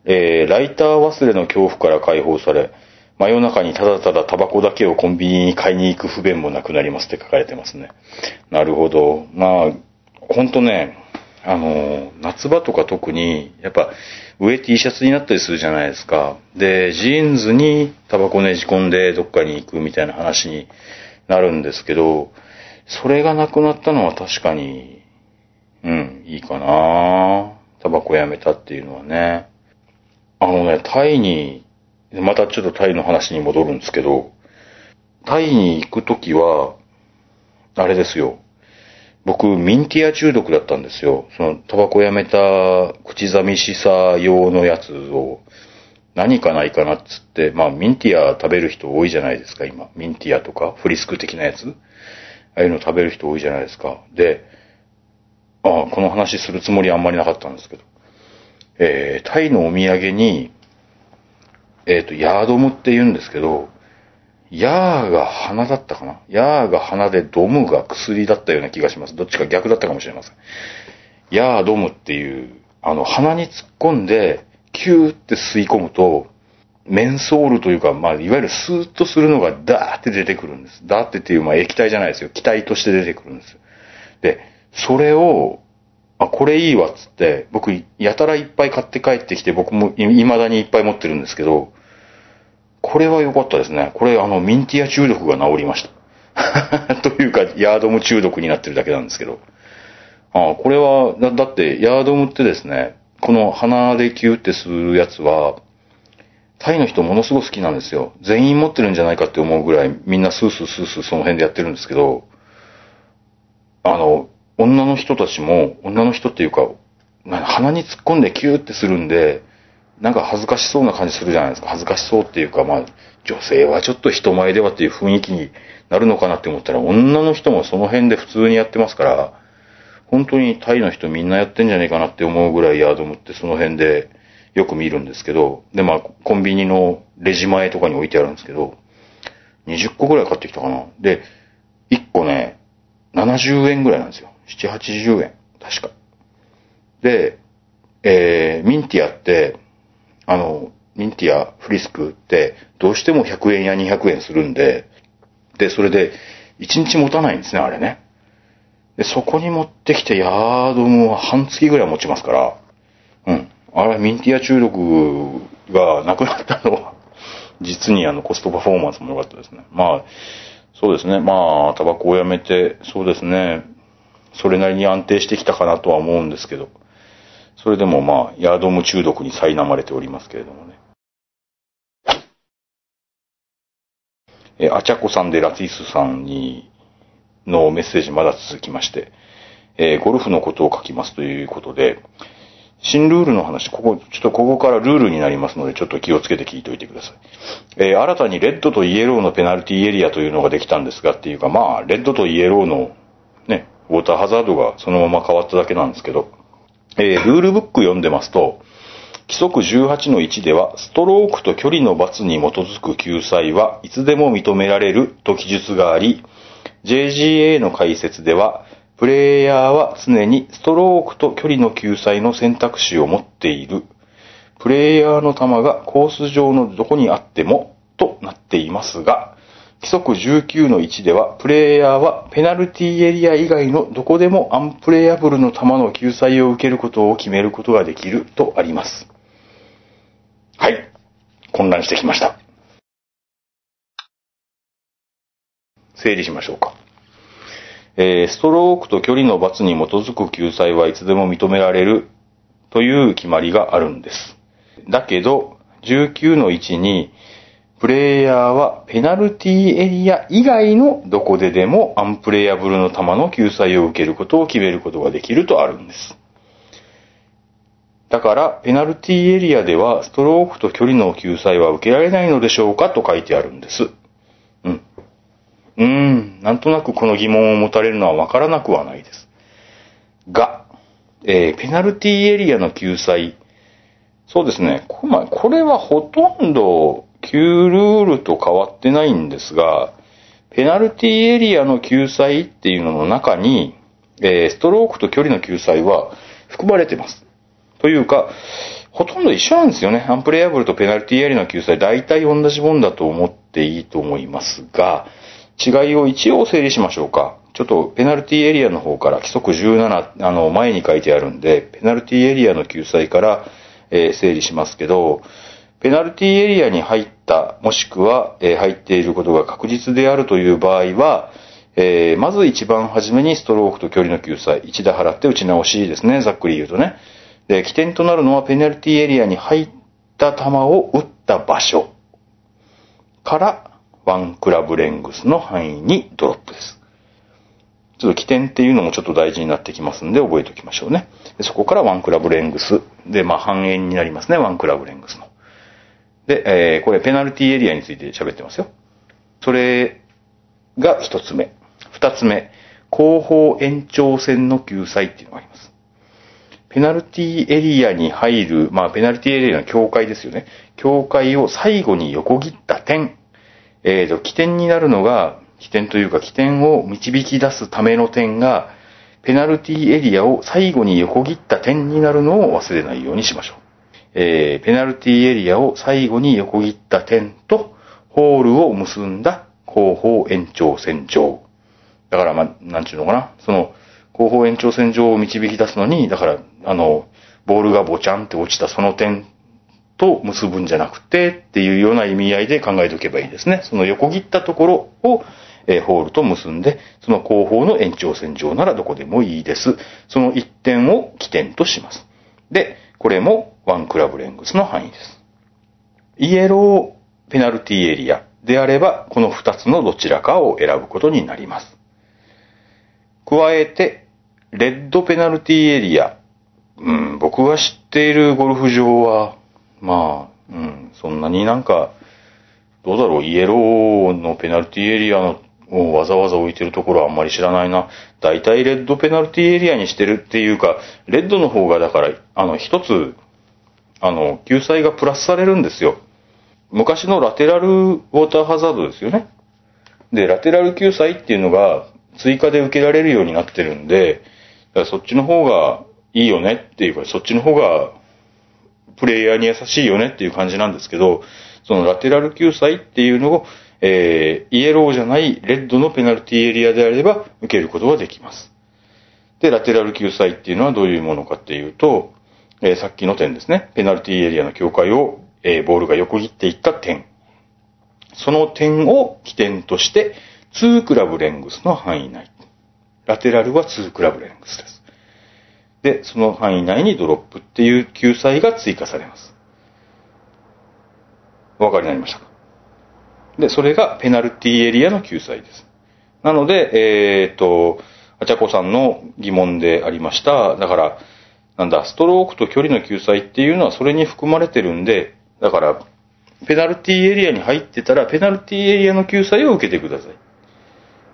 えー、ライター忘れの恐怖から解放され、真夜中にただただタバコだけをコンビニに買いに行く不便もなくなりますって書かれてますね。なるほど。まあ、ほんとね、あの、夏場とか特に、やっぱ、上 T シャツになったりするじゃないですか。で、ジーンズにタバコねじ込んでどっかに行くみたいな話になるんですけど、それがなくなったのは確かに、うん、いいかなタバコやめたっていうのはね。あのね、タイに、またちょっとタイの話に戻るんですけど、タイに行くときは、あれですよ。僕、ミンティア中毒だったんですよ。その、タバコやめた口寂しさ用のやつを、何かないかなっつって、まあ、ミンティア食べる人多いじゃないですか、今。ミンティアとか、フリスク的なやつ。ああいうの食べる人多いじゃないですか。で、ああ、この話するつもりあんまりなかったんですけど。えー、タイのお土産に、えっ、と、ヤードムって言うんですけど、ヤーが花だったかな？ヤーが花でドムが薬だったような気がします。どっちか逆だったかもしれません。ヤードムっていう、あの、鼻に突っ込んで、キューって吸い込むと、メンソールというか、まあ、いわゆるスーッとするのがダーって出てくるんです。ダーってっていう、まあ、液体じゃないですよ。気体として出てくるんです。で、それを、あ、これいいわっつって、僕、やたらいっぱい買って帰ってきて、僕もい未だにいっぱい持ってるんですけど、これは良かったですね。これ、あの、ミンティア中毒が治りました。*laughs* というか、ヤードム中毒になってるだけなんですけど。あこれはだ、だって、ヤードムってですね、この鼻でキューってするやつは、タイの人ものすごく好きなんですよ。全員持ってるんじゃないかって思うぐらいみんなスースースースーその辺でやってるんですけど、あの、女の人たちも、女の人っていうか、鼻に突っ込んでキューってするんで、なんか恥ずかしそうな感じするじゃないですか。恥ずかしそうっていうか、まあ、女性はちょっと人前ではっていう雰囲気になるのかなって思ったら、女の人もその辺で普通にやってますから、本当にタイの人みんなやってんじゃねえかなって思うぐらいヤードムってその辺でよく見るんですけど、で、まあ、コンビニのレジ前とかに置いてあるんですけど、20個ぐらい買ってきたかな。で、1個ね、70円ぐらいなんですよ。7、80円。確か。で、えー、ミンティアって、あの、ミンティア、フリスクって、どうしても100円や200円するんで、で、それで、1日持たないんですね、あれね。で、そこに持ってきて、ヤードムは半月ぐらい持ちますから、うん。あれ、ミンティア中毒がなくなったのは、実にあの、コストパフォーマンスも良かったですね。まあ、そうですね。まあ、タバコをやめて、そうですね。それなりに安定してきたかなとは思うんですけど、それでもまあ、ヤードム中毒に苛まれておりますけれどもね。え、あちゃこさんでラティスさんに、のメッセージまだ続きまして、えーゴルフのことを書きますということで、新ルールの話、ここ、ちょっとここからルールになりますので、ちょっと気をつけて聞いておいてください。えー新たにレッドとイエローのペナルティエリアというのができたんですが、っていうか、まあ、レッドとイエローの、ね、ウォーターハザードがそのまま変わっただけなんですけど、えールールブック読んでますと、規則18の1では、ストロークと距離の罰に基づく救済はいつでも認められると記述があり、JGA の解説では、プレイヤーは常にストロークと距離の救済の選択肢を持っている。プレイヤーの球がコース上のどこにあってもとなっていますが、規則19の1では、プレイヤーはペナルティエリア以外のどこでもアンプレイヤブルの球の救済を受けることを決めることができるとあります。はい。混乱してきました。整理しましょうか。えーストロークと距離の罰に基づく救済はいつでも認められるという決まりがあるんです。だけど、19の1に、プレイヤーはペナルティエリア以外のどこででもアンプレイヤブルの球の救済を受けることを決めることができるとあるんです。だから、ペナルティエリアではストロークと距離の救済は受けられないのでしょうかと書いてあるんです。うん。うーん、なんとなくこの疑問を持たれるのはわからなくはないです。が、えーペナルティエリアの救済、そうですね、これはほとんど旧ルールと変わってないんですが、ペナルティエリアの救済っていうのの中に、えーストロークと距離の救済は含まれてます。というか、ほとんど一緒なんですよね。アンプレイヤブルとペナルティエリアの救済、大体同じもんだと思っていいと思いますが、違いを一応整理しましょうか。ちょっとペナルティエリアの方から規則17、あの、前に書いてあるんで、ペナルティエリアの救済から、えー整理しますけど、ペナルティエリアに入った、もしくは、えー入っていることが確実であるという場合は、えーまず一番初めにストロークと距離の救済、1打払って打ち直しですね、ざっくり言うとね。で、起点となるのはペナルティエリアに入った球を打った場所からワンクラブレングスの範囲にドロップです。ちょっと起点っていうのもちょっと大事になってきますんで覚えておきましょうね。そこからワンクラブレングス。で、まあ半円になりますね、ワンクラブレングスの。で、えーこれペナルティエリアについて喋ってますよ。それが一つ目。二つ目、後方延長線の救済っていうのがあります。ペナルティエリアに入る、まあ、ペナルティエリアの境界ですよね。境界を最後に横切った点。えーと、起点になるのが、起点というか起点を導き出すための点が、ペナルティエリアを最後に横切った点になるのを忘れないようにしましょう。えーペナルティエリアを最後に横切った点と、ホールを結んだ後方延長線上。だから、まあ、なんちゅうのかな。その、後方延長線上を導き出すのに、だから、あの、ボールがボチャンって落ちたその点と結ぶんじゃなくてっていうような意味合いで考えておけばいいですね。その横切ったところを、えーホールと結んで、その後方の延長線上ならどこでもいいです。その一点を起点とします。で、これも1クラブレングスの範囲です。イエローペナルティエリアであれば、この2つのどちらかを選ぶことになります。加えて、レッドペナルティエリア。うん、僕が知っているゴルフ場は、まあ、うん、そんなになんか、どうだろう、イエローのペナルティエリアのをわざわざ置いてるところはあんまり知らないな。大体レッドペナルティエリアにしてるっていうか、レッドの方がだから、あの、一つ、あの、救済がプラスされるんですよ。昔のラテラルウォーターハザードですよね。で、ラテラル救済っていうのが追加で受けられるようになってるんで、だからそっちの方がいいよねっていうか、そっちの方がプレイヤーに優しいよねっていう感じなんですけど、そのラテラル救済っていうのを、えー、イエローじゃないレッドのペナルティエリアであれば受けることができます。で、ラテラル救済っていうのはどういうものかっていうと、えーさっきの点ですね。ペナルティエリアの境界を、えーボールが横切っていった点。その点を起点として、2クラブレングスの範囲内。ラテラルは2クラブレングスです。で、その範囲内にドロップっていう救済が追加されます。お分かりになりましたか？で、それがペナルティエリアの救済です。なので、えっ、と、あちゃこさんの疑問でありました。だから、なんだ、ストロークと距離の救済っていうのはそれに含まれてるんで、だから、ペナルティエリアに入ってたら、ペナルティエリアの救済を受けてください。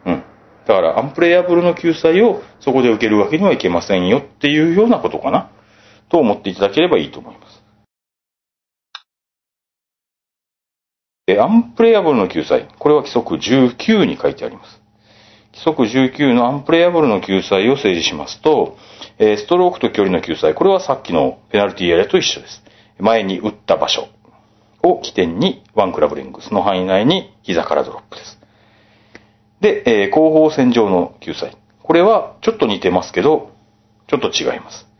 うん。だから、アンプレイアブルの救済をそこで受けるわけにはいけませんよっていうようなことかな。と思っていただければいいと思います。えアンプレイアブルの救済。これは規則19に書いてあります。規則19のアンプレイアブルの救済を整理しますと、ストロークと距離の救済。これはさっきのペナルティエリアと一緒です。前に打った場所を起点にワンクラブレングスの範囲内に膝からドロップです。で、後方線上の救済。これはちょっと似てますけど、ちょっと違います。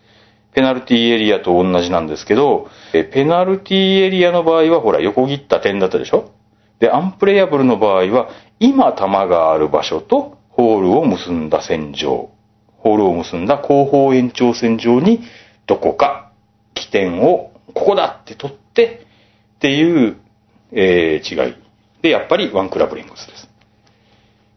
ペナルティーエリアと同じなんですけど、えペナルティーエリアの場合はほら横切った点だったでしょ？で、アンプレイアブルの場合は、今球がある場所とホールを結んだ線上、ホールを結んだ後方延長線上にどこか起点をここだって取ってっていう、えー違い。で、やっぱりワンクラブレングスです。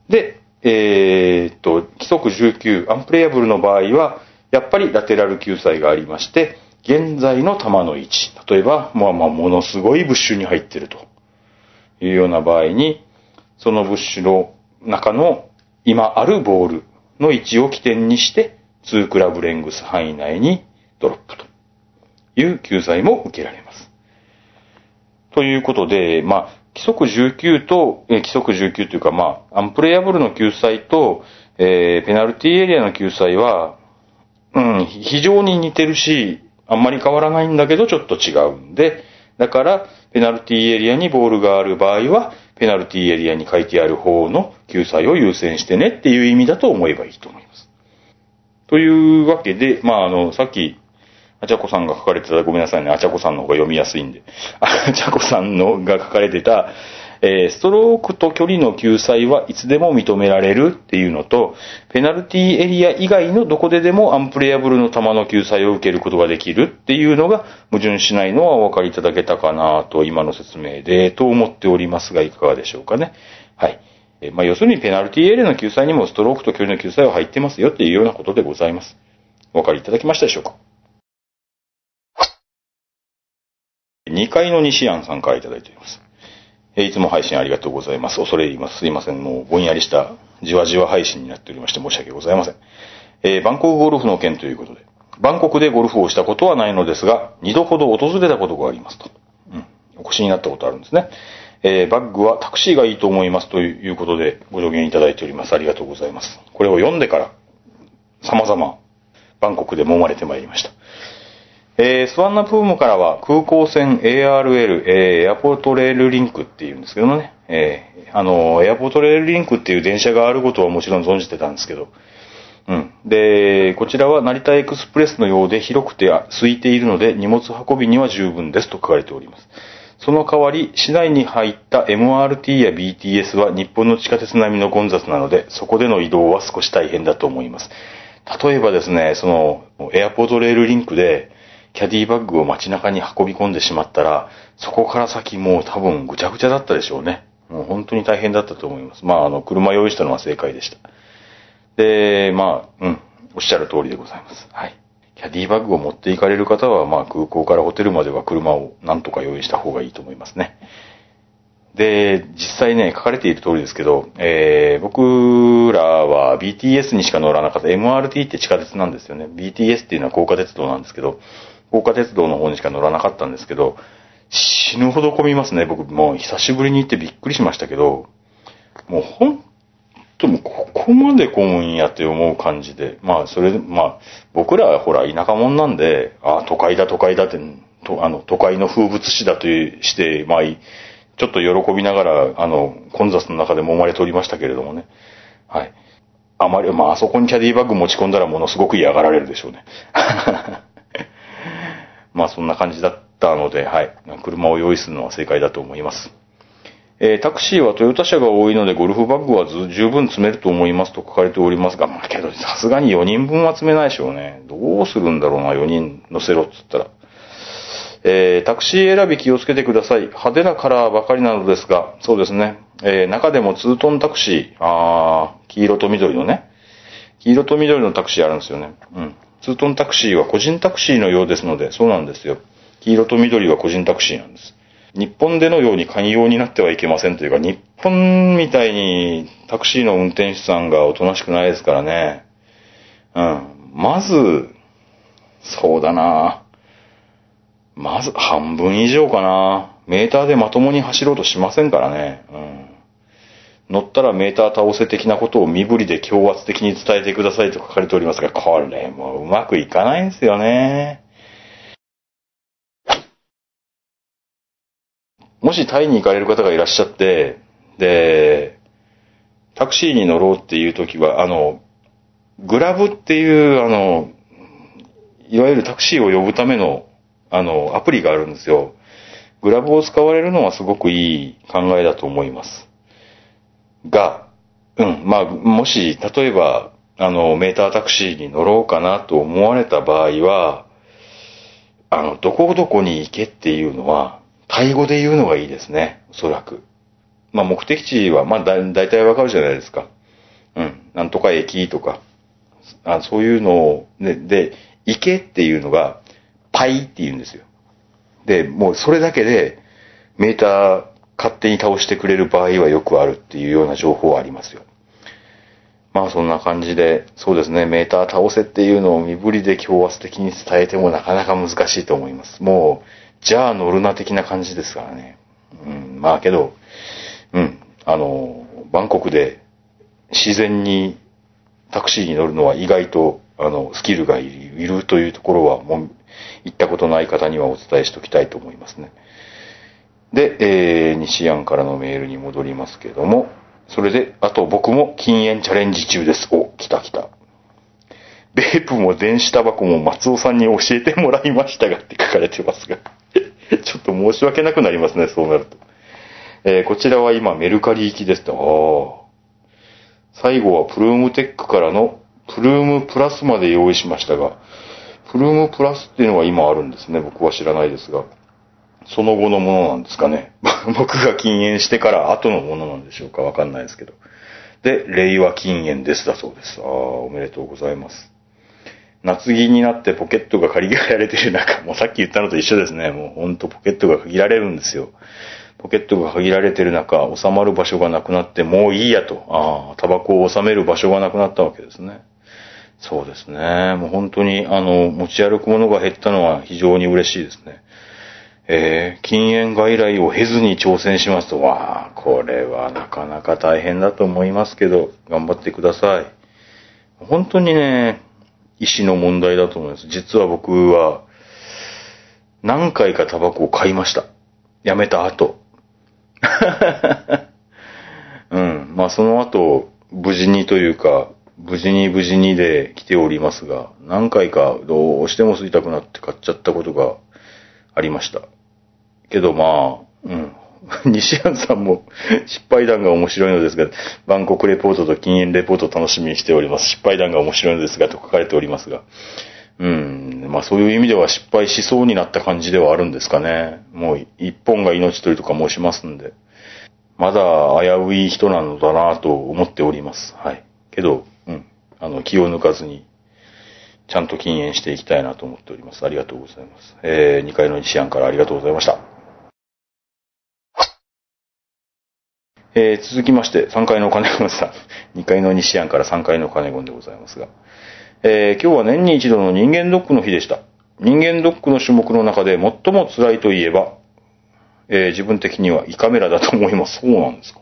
で、えーっと、規則19、アンプレイアブルの場合は、やっぱりラテラル救済がありまして、現在の球の位置、例えば、まあまあ、ものすごいブッシュに入ってると。いうような場合に、そのブッシュの中の今あるボールの位置を起点にして、2クラブレングス範囲内にドロップと。いう救済も受けられます。ということで、まあ、規則19と、え規則19というか、まあ、アンプレイアブルの救済と、えーペナルティエリアの救済は、うん、非常に似てるし、あんまり変わらないんだけど、ちょっと違うんで、だから、ペナルティエリアにボールがある場合は、ペナルティエリアに書いてある方の救済を優先してねっていう意味だと思えばいいと思います。というわけで、まあ、あの、さっき、あちゃこさんが書かれてた、ごめんなさいね、あちゃこさんの方が読みやすいんで、あちゃこさんのが書かれてた、えーストロークと距離の救済はいつでも認められるっていうのと、ペナルティエリア以外のどこででもアンプレアブルの球の救済を受けることができるっていうのが矛盾しないのはお分かりいただけたかなと今の説明でと思っておりますがいかがでしょうかね。はい。えーまあ、要するにペナルティエリアの救済にもストロークと距離の救済は入ってますよっていうようなことでございます。お分かりいただけましたでしょうか2階の西安さんからいただいております。えいつも配信ありがとうございます。恐れ入ります。すいません。もうぼんやりしたじわじわ配信になっておりまして申し訳ございません。えーバンコクゴルフの件ということで、バンコクでゴルフをしたことはないのですが、2度ほど訪れたことがありますと。うん。お越しになったことあるんですね。えーバッグはタクシーがいいと思いますということでご助言いただいております。ありがとうございます。これを読んでから、様々、バンコクで揉まれてまいりました。えースワンナプームからは空港線 ARL、えーエアポートレールリンクっていうんですけどもね、えーあの、エアポートレールリンクっていう電車があることはもちろん存じてたんですけど、うん。で、こちらは成田エクスプレスのようで広くて空いているので荷物運びには十分ですと書かれております。その代わり、市内に入った MRT や BTS は日本の地下鉄並みの混雑なので、そこでの移動は少し大変だと思います。例えばですね、その、エアポートレールリンクで、キャディバッグを街中に運び込んでしまったら、そこから先もう多分ぐちゃぐちゃだったでしょうね。もう本当に大変だったと思います。まあ、あの、車用意したのは正解でした。で、まあ、うん、おっしゃる通りでございます。はい。キャディバッグを持っていかれる方は、まあ、空港からホテルまでは車をなんとか用意した方がいいと思いますね。で、実際ね、書かれている通りですけど、えー、僕らは BTS にしか乗らなかった MRT って地下鉄なんですよね。BTS っていうのは高架鉄道なんですけど、高架鉄道の方にしか乗らなかったんですけど、死ぬほど混みますね。僕もう久しぶりに行ってびっくりしましたけど、もう本当もうここまで混むんやって思う感じで、まあそれで、まあ僕らはほら田舎者なんで、ああ都会だ都会だって、とあの都会の風物詩だというして、まあちょっと喜びながら、あの、混雑の中で揉まれておりましたけれどもね。はい。あまり、まあ、あそこにキャディバッグ持ち込んだらものすごく嫌がられるでしょうね。まあ、そんな感じだったので、はい。車を用意するのは正解だと思います。えータクシーはトヨタ車が多いので、ゴルフバッグは十分積めると思いますと書かれておりますが、まあけど、さすがに4人分は積めないでしょうね。どうするんだろうな、4人乗せろっつったら。えータクシー選び気をつけてください。派手なカラーばかりなのですが、そうですね。えー中でもツートンタクシー、あー黄色と緑のね。黄色と緑のタクシーあるんですよね。うん。ツートンタクシーは個人タクシーのようですので、そうなんですよ。黄色と緑は個人タクシーなんです。日本でのように寛容になってはいけませんというか、日本みたいにタクシーの運転手さんがおとなしくないですからね。うん。まず、そうだなまず半分以上かな。メーターでまともに走ろうとしませんからね。うん。乗ったらメーター倒せ的なことを身振りで強圧的に伝えてくださいと書かれておりますが、これもうまくいかないんですよね。もしタイに行かれる方がいらっしゃって、で、タクシーに乗ろうっていう時は、あの、グラブっていう、あの、いわゆるタクシーを呼ぶための、あの、アプリがあるんですよ。グラブを使われるのはすごくいい考えだと思います。が、うん、まあ、もし、例えば、あの、メータータクシーに乗ろうかなと思われた場合は、あの、どこどこに行けっていうのは、タイ語で言うのがいいですね、おそらく。まあ、目的地は、まあ、だ、大体わかるじゃないですか。うん、なんとか駅とか、あそういうのを、ね、で、行けっていうのが、パイって言うんですよ。で、もうそれだけで、メーター勝手に倒してくれる場合はよくあるっていうような情報はありますよ。まあそんな感じで、そうですね、メーター倒せっていうのを身振りで強圧的に伝えてもなかなか難しいと思います。もう、じゃあ乗るな的な感じですからね。うん、まあけど、うん、あの、バンコクで自然にタクシーに乗るのは意外と、あの、スキルがいるというところは、もう、行ったことない方にはお伝えしておきたいと思いますね。で、えー、西安からのメールに戻りますけども、それで、あと僕も禁煙チャレンジ中です。お、来た来た。ベープも電子タバコも松尾さんに教えてもらいましたがって書かれてますが、*laughs* ちょっと申し訳なくなりますね、そうなると。えーこちらは今メルカリ行きですと。ああ。最後はプルームテックからのプルームプラスまで用意しましたが、プルームプラスっていうのが今あるんですね。僕は知らないですが。その後のものなんですかね。*laughs* 僕が禁煙してから後のものなんでしょうかわかんないですけど。で、令和禁煙ですだそうです。ああ、おめでとうございます。夏着になってポケットが借りられてる中、*laughs* もうさっき言ったのと一緒ですね。もうほんとポケットが限られるんですよ。ポケットが限られてる中、収まる場所がなくなって、もういいやと。ああ、タバコを収める場所がなくなったわけですね。そうですね。もう本当に、あの、持ち歩くものが減ったのは非常に嬉しいですね。えー、禁煙外来を経ずに挑戦しますと、わあ、これはなかなか大変だと思いますけど、頑張ってください。本当にね、意思の問題だと思います。実は僕は、何回かタバコを買いました。やめた後。*laughs* うん。まあその後、無事にというか、無事に無事にで来ておりますが、何回かどうしても吸いたくなって買っちゃったことがありました。けどまあ、うん。*laughs* 西安さんも失敗談が面白いのですが、バンコクレポートと禁煙レポートを楽しみにしております。失敗談が面白いのですが、と書かれておりますが。うん。まあそういう意味では失敗しそうになった感じではあるんですかね。もう一本が命取りとか申しますんで。まだ危うい人なのだなと思っております。はい。けど、うん。あの、気を抜かずに、ちゃんと禁煙していきたいなと思っております。ありがとうございます。えー、2階の西安からありがとうございました。えー、続きまして、3階の金子さん。*laughs* 2階の西安から3階の金子でございますが。えー、今日は年に一度の人間ドックの日でした。人間ドックの種目の中で最も辛いといえば、えー自分的には胃カメラだと思います。そうなんですか。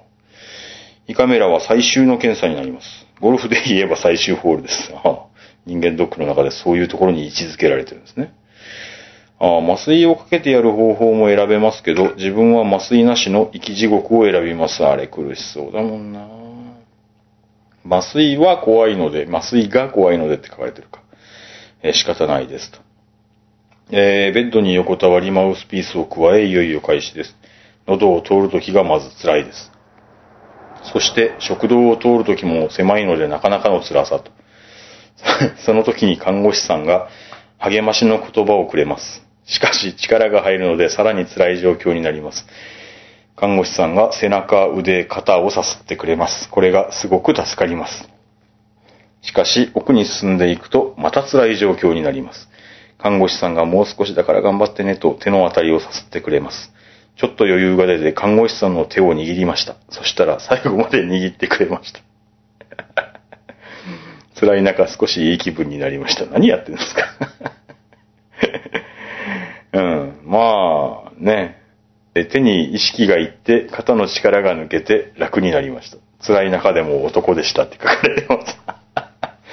胃カメラは最終の検査になります。ゴルフで言えば最終ホールです。あ人間ドックの中でそういうところに位置づけられてるんですね。あ麻酔をかけてやる方法も選べますけど、自分は麻酔なしの生き地獄を選びます。あれ苦しそうだもんな。麻酔は怖いので、麻酔が怖いのでって書かれてるか。えー仕方ないですと。えーベッドに横たわりマウスピースを加え、いよいよ開始です。喉を通るときがまず辛いです。そして、食道を通るときも狭いのでなかなかの辛さと。*laughs* その時に看護師さんが励ましの言葉をくれます。しかし、力が入るのでさらに辛い状況になります。看護師さんが背中、腕、肩をさすってくれます。これがすごく助かります。しかし、奥に進んでいくと、また辛い状況になります。看護師さんがもう少しだから頑張ってねと手のあたりをさすってくれます。ちょっと余裕が出て看護師さんの手を握りました。そしたら最後まで握ってくれました。*laughs* 辛い中少しいい気分になりました。何やってんですか？うん、まあね。手に意識がいって肩の力が抜けて楽になりました。辛い中でも男でしたって書かれてます。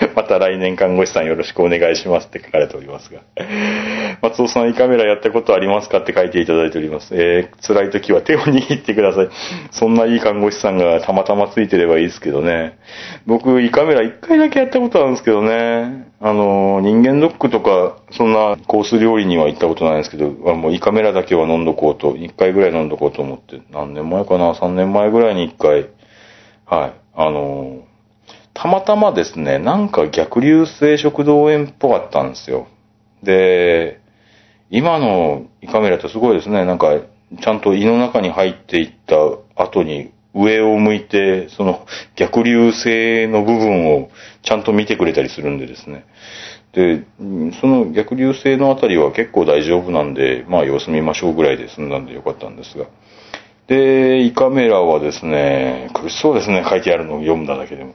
*laughs* また来年看護師さんよろしくお願いしますって書かれておりますが。*laughs* 松尾さん、胃カメラやったことありますかって書いていただいております。えー、辛い時は手を握ってください。*laughs* そんないい看護師さんがたまたまついてればいいですけどね。僕、胃カメラ一回だけやったことあるんですけどね。あの、人間ドックとか、そんなコース料理には行ったことないんですけど、あもう胃カメラだけは飲んどこうと、一回ぐらい飲んどこうと思って、何年前かな、3年前ぐらいに一回、はい、あの、たまたまですね、なんか逆流性食道炎っぽかったんですよ。で、今の胃カメラってすごいですね。なんか、ちゃんと胃の中に入っていった後に上を向いて、その逆流性の部分をちゃんと見てくれたりするんでですね。で、その逆流性のあたりは結構大丈夫なんで、まあ様子見ましょうぐらいで済んだんでよかったんですが。で、胃カメラはですね、苦しそうですね、書いてあるのを読んだだけでも。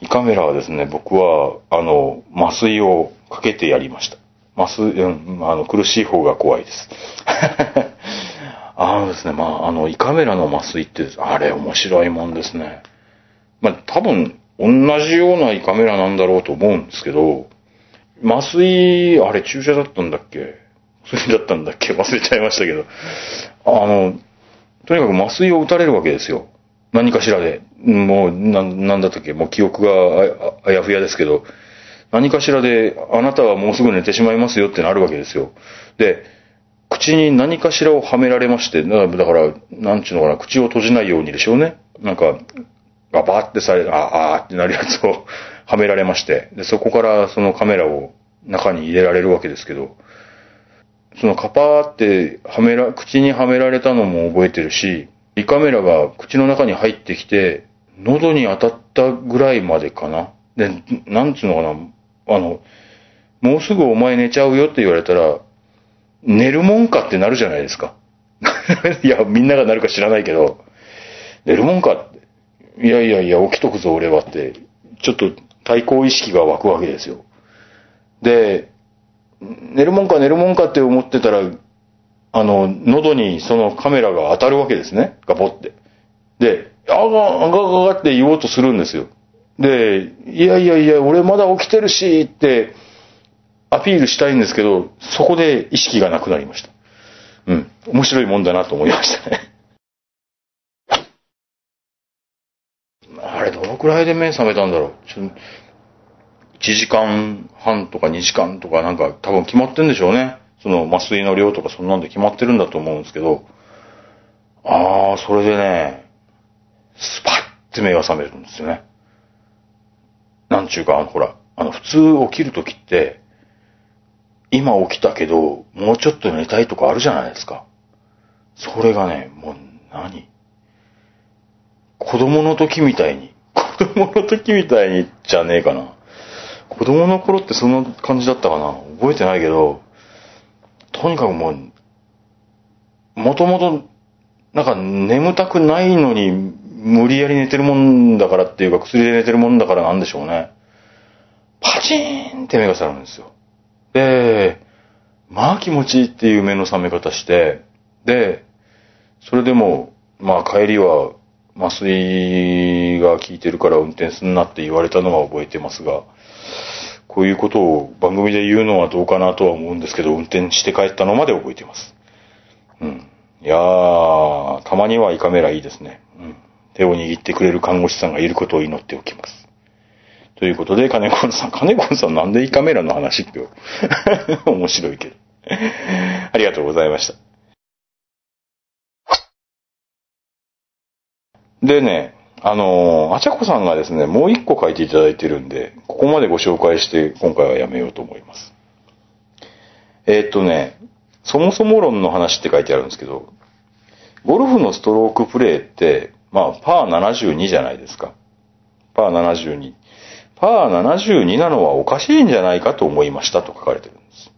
胃カメラはですね、僕は、あの、麻酔をかけてやりました。麻酔、うん、あの、苦しい方が怖いです。*laughs* あのですね、まあ、あの、胃カメラの麻酔って、あれ面白いもんですね。まあ、多分、同じような胃カメラなんだろうと思うんですけど、麻酔、あれ注射だったんだっけ？薬だったんだっけ？忘れちゃいましたけど。あの、とにかく麻酔を打たれるわけですよ。何かしらで。もう、な、なんだったっけ？もう記憶がああやふやですけど、何かしらで、あなたはもうすぐ寝てしまいますよってなるわけですよ。で、口に何かしらをはめられまして、だから、だからなんちゅうのかな、口を閉じないようにでしょうね。なんか、ガバーってされ、ああーってなるやつを *laughs* はめられまして、で、そこからそのカメラを中に入れられるわけですけど、そのカパーってはめら、口にはめられたのも覚えてるし、胃カメラが口の中に入ってきて、喉に当たったぐらいまでかな。で、なんつうのかな、あの、もうすぐお前寝ちゃうよって言われたら、寝るもんかってなるじゃないですか。*laughs* いや、みんながなるか知らないけど、寝るもんかって。いやいやいや、起きとくぞ俺はって、ちょっと対抗意識が湧くわけですよ。で、寝るもんか寝るもんかって思ってたら、あの、喉にそのカメラが当たるわけですね。ガポって。で、あが、あがががって言おうとするんですよ。で、いやいやいや、俺まだ起きてるしってアピールしたいんですけど、そこで意識がなくなりました。うん。面白いもんだなと思いましたね。*laughs* あれ、どのくらいで目覚めたんだろう。ちょ1時間半とか2時間とかなんか多分決まってんでしょうね。その麻酔の量とかそんなんで決まってるんだと思うんですけど。ああ、それでね、スパッて目が覚めるんですよね。なんちゅうか、あの、ほら、あの、普通起きるときって、今起きたけど、もうちょっと寝たいとかあるじゃないですか。それがね、もう何？子供の時みたいに、子供の時みたいにじゃねえかな。子供の頃ってそんな感じだったかな？覚えてないけど、とにかくもう、もともと、なんか眠たくないのに無理やり寝てるもんだからっていうか薬で寝てるもんだからなんでしょうね。パチーンって目が覚めるんですよ。で、まあ気持ちいいっていう目の覚め方して、で、それでも、まあ帰りは麻酔が効いてるから運転すんなって言われたのは覚えてますが、こういうことを番組で言うのはどうかなとは思うんですけど、運転して帰ったのまで覚えてます。うん。いやー、たまには胃カメラいいですね。うん。手を握ってくれる看護師さんがいることを祈っておきます。ということで、金子さん、*laughs* 金子さんなんで胃カメラの話って *laughs* 面白いけど。ありがとうございました。でね、あのー、あちゃこさんがですね、もう一個書いていただいてるんで、ここまでご紹介して、今回はやめようと思います。えーっとね、そもそも論の話って書いてあるんですけど、ゴルフのストロークプレーって、まあ、パー72じゃないですか。パー72。パー72なのはおかしいんじゃないかと思いましたと書かれてるんです。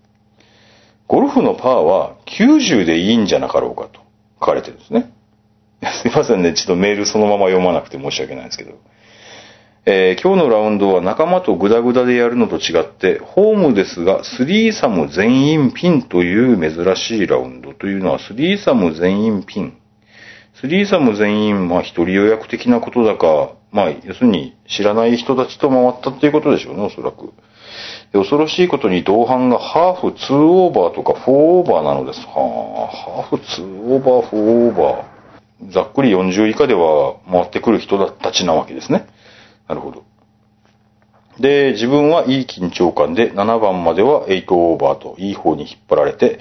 ゴルフのパーは90でいいんじゃなかろうかと書かれてるんですね。*laughs* すいませんね。ちょっとメールそのまま読まなくて申し訳ないんですけど。えー今日のラウンドは仲間とグダグダでやるのと違って、ホームですが、スリーサム全員ピンという珍しいラウンドというのは、スリーサム全員ピン。スリーサム全員、まあ一人予約的なことだか、まあ要するに知らない人たちと回ったっていうことでしょうね、おそらく。で恐ろしいことに同伴がハーフ2オーバーとか4オーバーなのです。はあ、ハーフ2オーバー、4オーバー。ざっくり40以下では回ってくる人たちなわけですね。なるほど。で、自分はいい緊張感で7番までは8オーバーといい方に引っ張られて、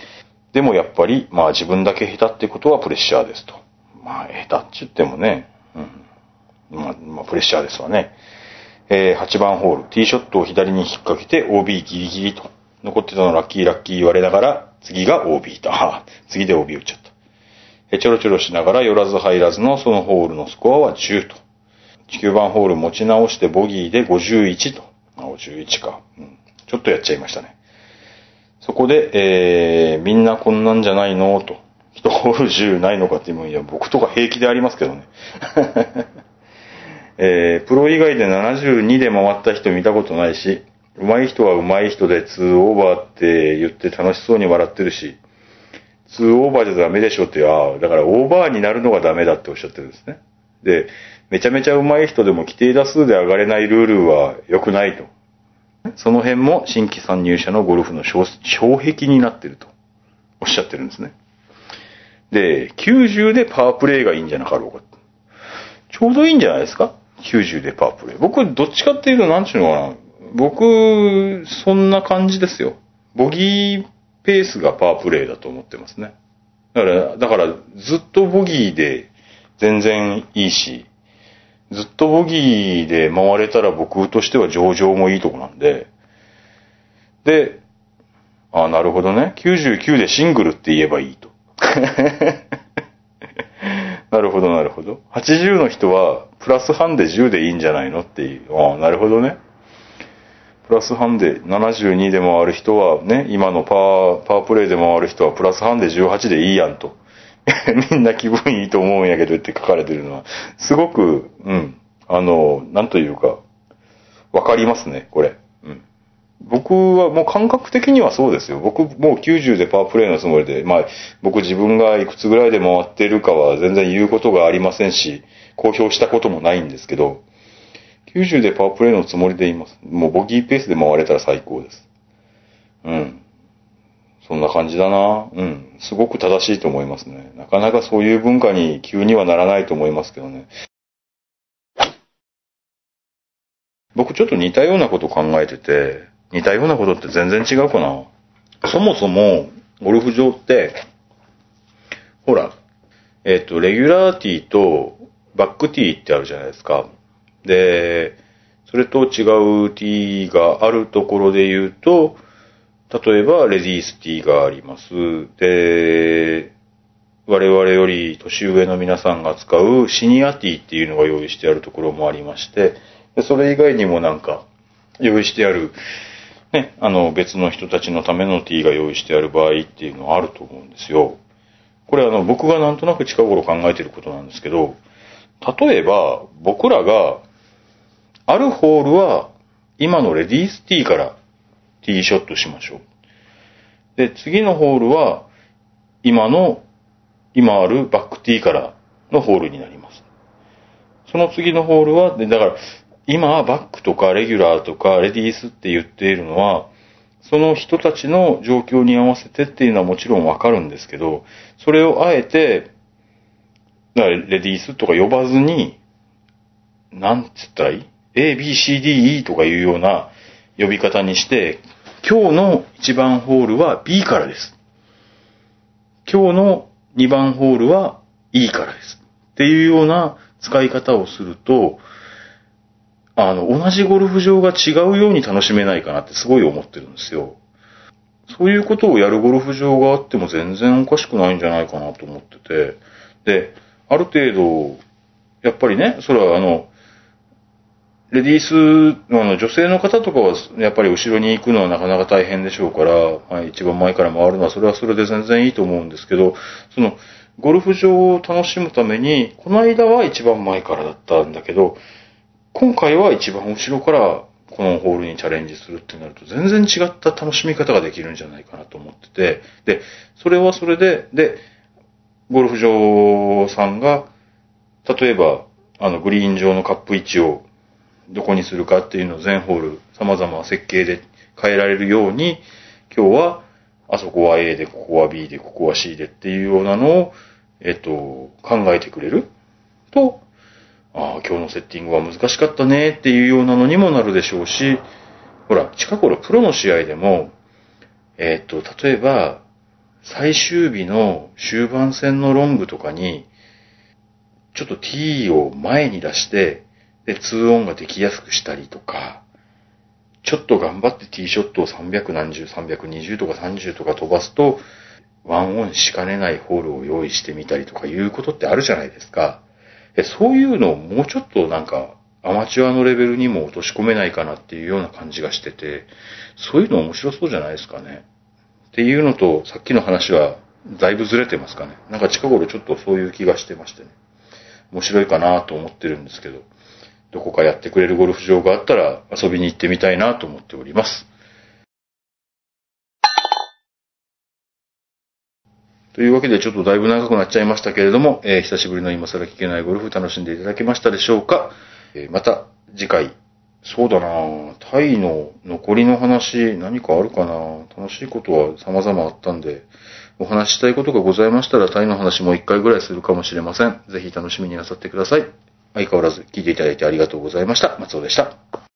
でもやっぱり、まあ自分だけ下手ってことはプレッシャーですと。まあ下手って言ってもね、うん。まあ、まあ、プレッシャーですわね。えー8番ホール、ティーショットを左に引っ掛けて OB ギリギリと。残ってたのラッキーラッキー言われながら、次が OB と。次で OB 打っちゃった。えちょろちょろしながら寄らず入らずのそのホールのスコアは10と。9番ホール持ち直してボギーで51と。あ、51か。うん。ちょっとやっちゃいましたね。そこで、えー、みんなこんなんじゃないのと。1ホール10ないのかっていういや、僕とか平気でありますけどね。*laughs* えー、プロ以外で72で回った人見たことないし、上手い人は上手い人で2オーバーって言って楽しそうに笑ってるし、2オーバーじゃダメでしょって、ああ、だからオーバーになるのがダメだっておっしゃってるんですね。で、めちゃめちゃ上手い人でも規定打数で上がれないルールは良くないと。その辺も新規参入者のゴルフの障壁になってるとおっしゃってるんですね。で、90でパワープレイがいいんじゃなかろうか。ちょうどいいんじゃないですか ?90 でパワープレイ。僕、どっちかっていうと、なんちゅうのかな。僕、そんな感じですよ。ボギーペースがパワープレイだと思ってますね。だから、だから、ずっとボギーで全然いいし、ずっとボギーで回れたら僕としては上々もいいとこなんで、で、あなるほどね。99でシングルって言えばいいと。*laughs* なるほど、なるほど。80の人は、プラス半で10でいいんじゃないのっていう。ああ、なるほどね。プラス半で72で回る人はね、今のパワー、パワープレイで回る人はプラス半で18でいいやんと。*laughs* みんな気分いいと思うんやけどって書かれてるのは、すごく、うん、あの、なんというか、わかりますね、これ。僕はもう感覚的にはそうですよ。僕もう90でパワープレイのつもりで、まあ僕自分がいくつぐらいで回ってるかは全然言うことがありませんし、公表したこともないんですけど、90でパワープレイのつもりで言います。もうボギーペースで回れたら最高です。うん。そんな感じだな。うん。すごく正しいと思いますね。なかなかそういう文化に急にはならないと思いますけどね。僕ちょっと似たようなこと考えてて、似たようなことって全然違うかな。そもそも、ゴルフ場って、ほら、えっ、と、レギュラーティーとバックティーってあるじゃないですか。で、それと違うティーがあるところで言うと、例えば、レディースティーがあります。で、我々より年上の皆さんが使うシニアティーっていうのが用意してあるところもありまして、それ以外にもなんか、用意してある、ね、あの別の人たちのためのティーが用意してある場合っていうのはあると思うんですよ。これあの僕がなんとなく近頃考えてることなんですけど、例えば僕らがあるホールは今のレディースティーからティーショットしましょう。で、次のホールは今の、今あるバックティーからのホールになります。その次のホールは、で、だから今はバックとかレギュラーとかレディースって言っているのは、その人たちの状況に合わせてっていうのはもちろんわかるんですけど、それをあえて、だからレディースとか呼ばずに、なんつったらいい ?A, B, C, D, E とかいうような呼び方にして、今日の1番ホールは B からです。今日の2番ホールは E からです。っていうような使い方をすると、あの、同じゴルフ場が違うように楽しめないかなってすごい思ってるんですよ。そういうことをやるゴルフ場があっても全然おかしくないんじゃないかなと思ってて。で、ある程度、やっぱりね、それはあの、レディースの、あの、女性の方とかは、やっぱり後ろに行くのはなかなか大変でしょうから、はい、一番前から回るのは、それはそれで全然いいと思うんですけど、その、ゴルフ場を楽しむために、この間は一番前からだったんだけど、今回は一番後ろからこのホールにチャレンジするってなると全然違った楽しみ方ができるんじゃないかなと思ってて、で、それはそれで、で、ゴルフ場さんが、例えば、あの、グリーン上のカップ位置をどこにするかっていうのを全ホール様々設計で変えられるように、今日は、あそこは A で、ここは B で、ここは C でっていうようなのを、えっと、考えてくれると、ああ、今日のセッティングは難しかったねっていうようなのにもなるでしょうし、ほら、近頃プロの試合でも、えっと、例えば、最終日の終盤戦のロングとかに、ちょっと T を前に出して、で、2オンができやすくしたりとか、ちょっと頑張って T ショットを300何十、320とか30とか飛ばすと、ワンオンしかねないホールを用意してみたりとかいうことってあるじゃないですか。そういうのをもうちょっとなんか、アマチュアのレベルにも落とし込めないかなっていうような感じがしてて、そういうの面白そうじゃないですかね。っていうのと、さっきの話はだいぶずれてますかね。なんか近頃ちょっとそういう気がしてましてね。面白いかなと思ってるんですけど、どこかやってくれるゴルフ場があったら遊びに行ってみたいなと思っております。というわけでちょっとだいぶ長くなっちゃいましたけれども、えー久しぶりの今更聞けないゴルフ楽しんでいただけましたでしょうか、えーまた次回、そうだなタイの残りの話何かあるかな楽しいことは様々あったんで、お話ししたいことがございましたらタイの話も一回ぐらいするかもしれません。ぜひ楽しみになさってください。相変わらず聞いていただいてありがとうございました。松尾でした。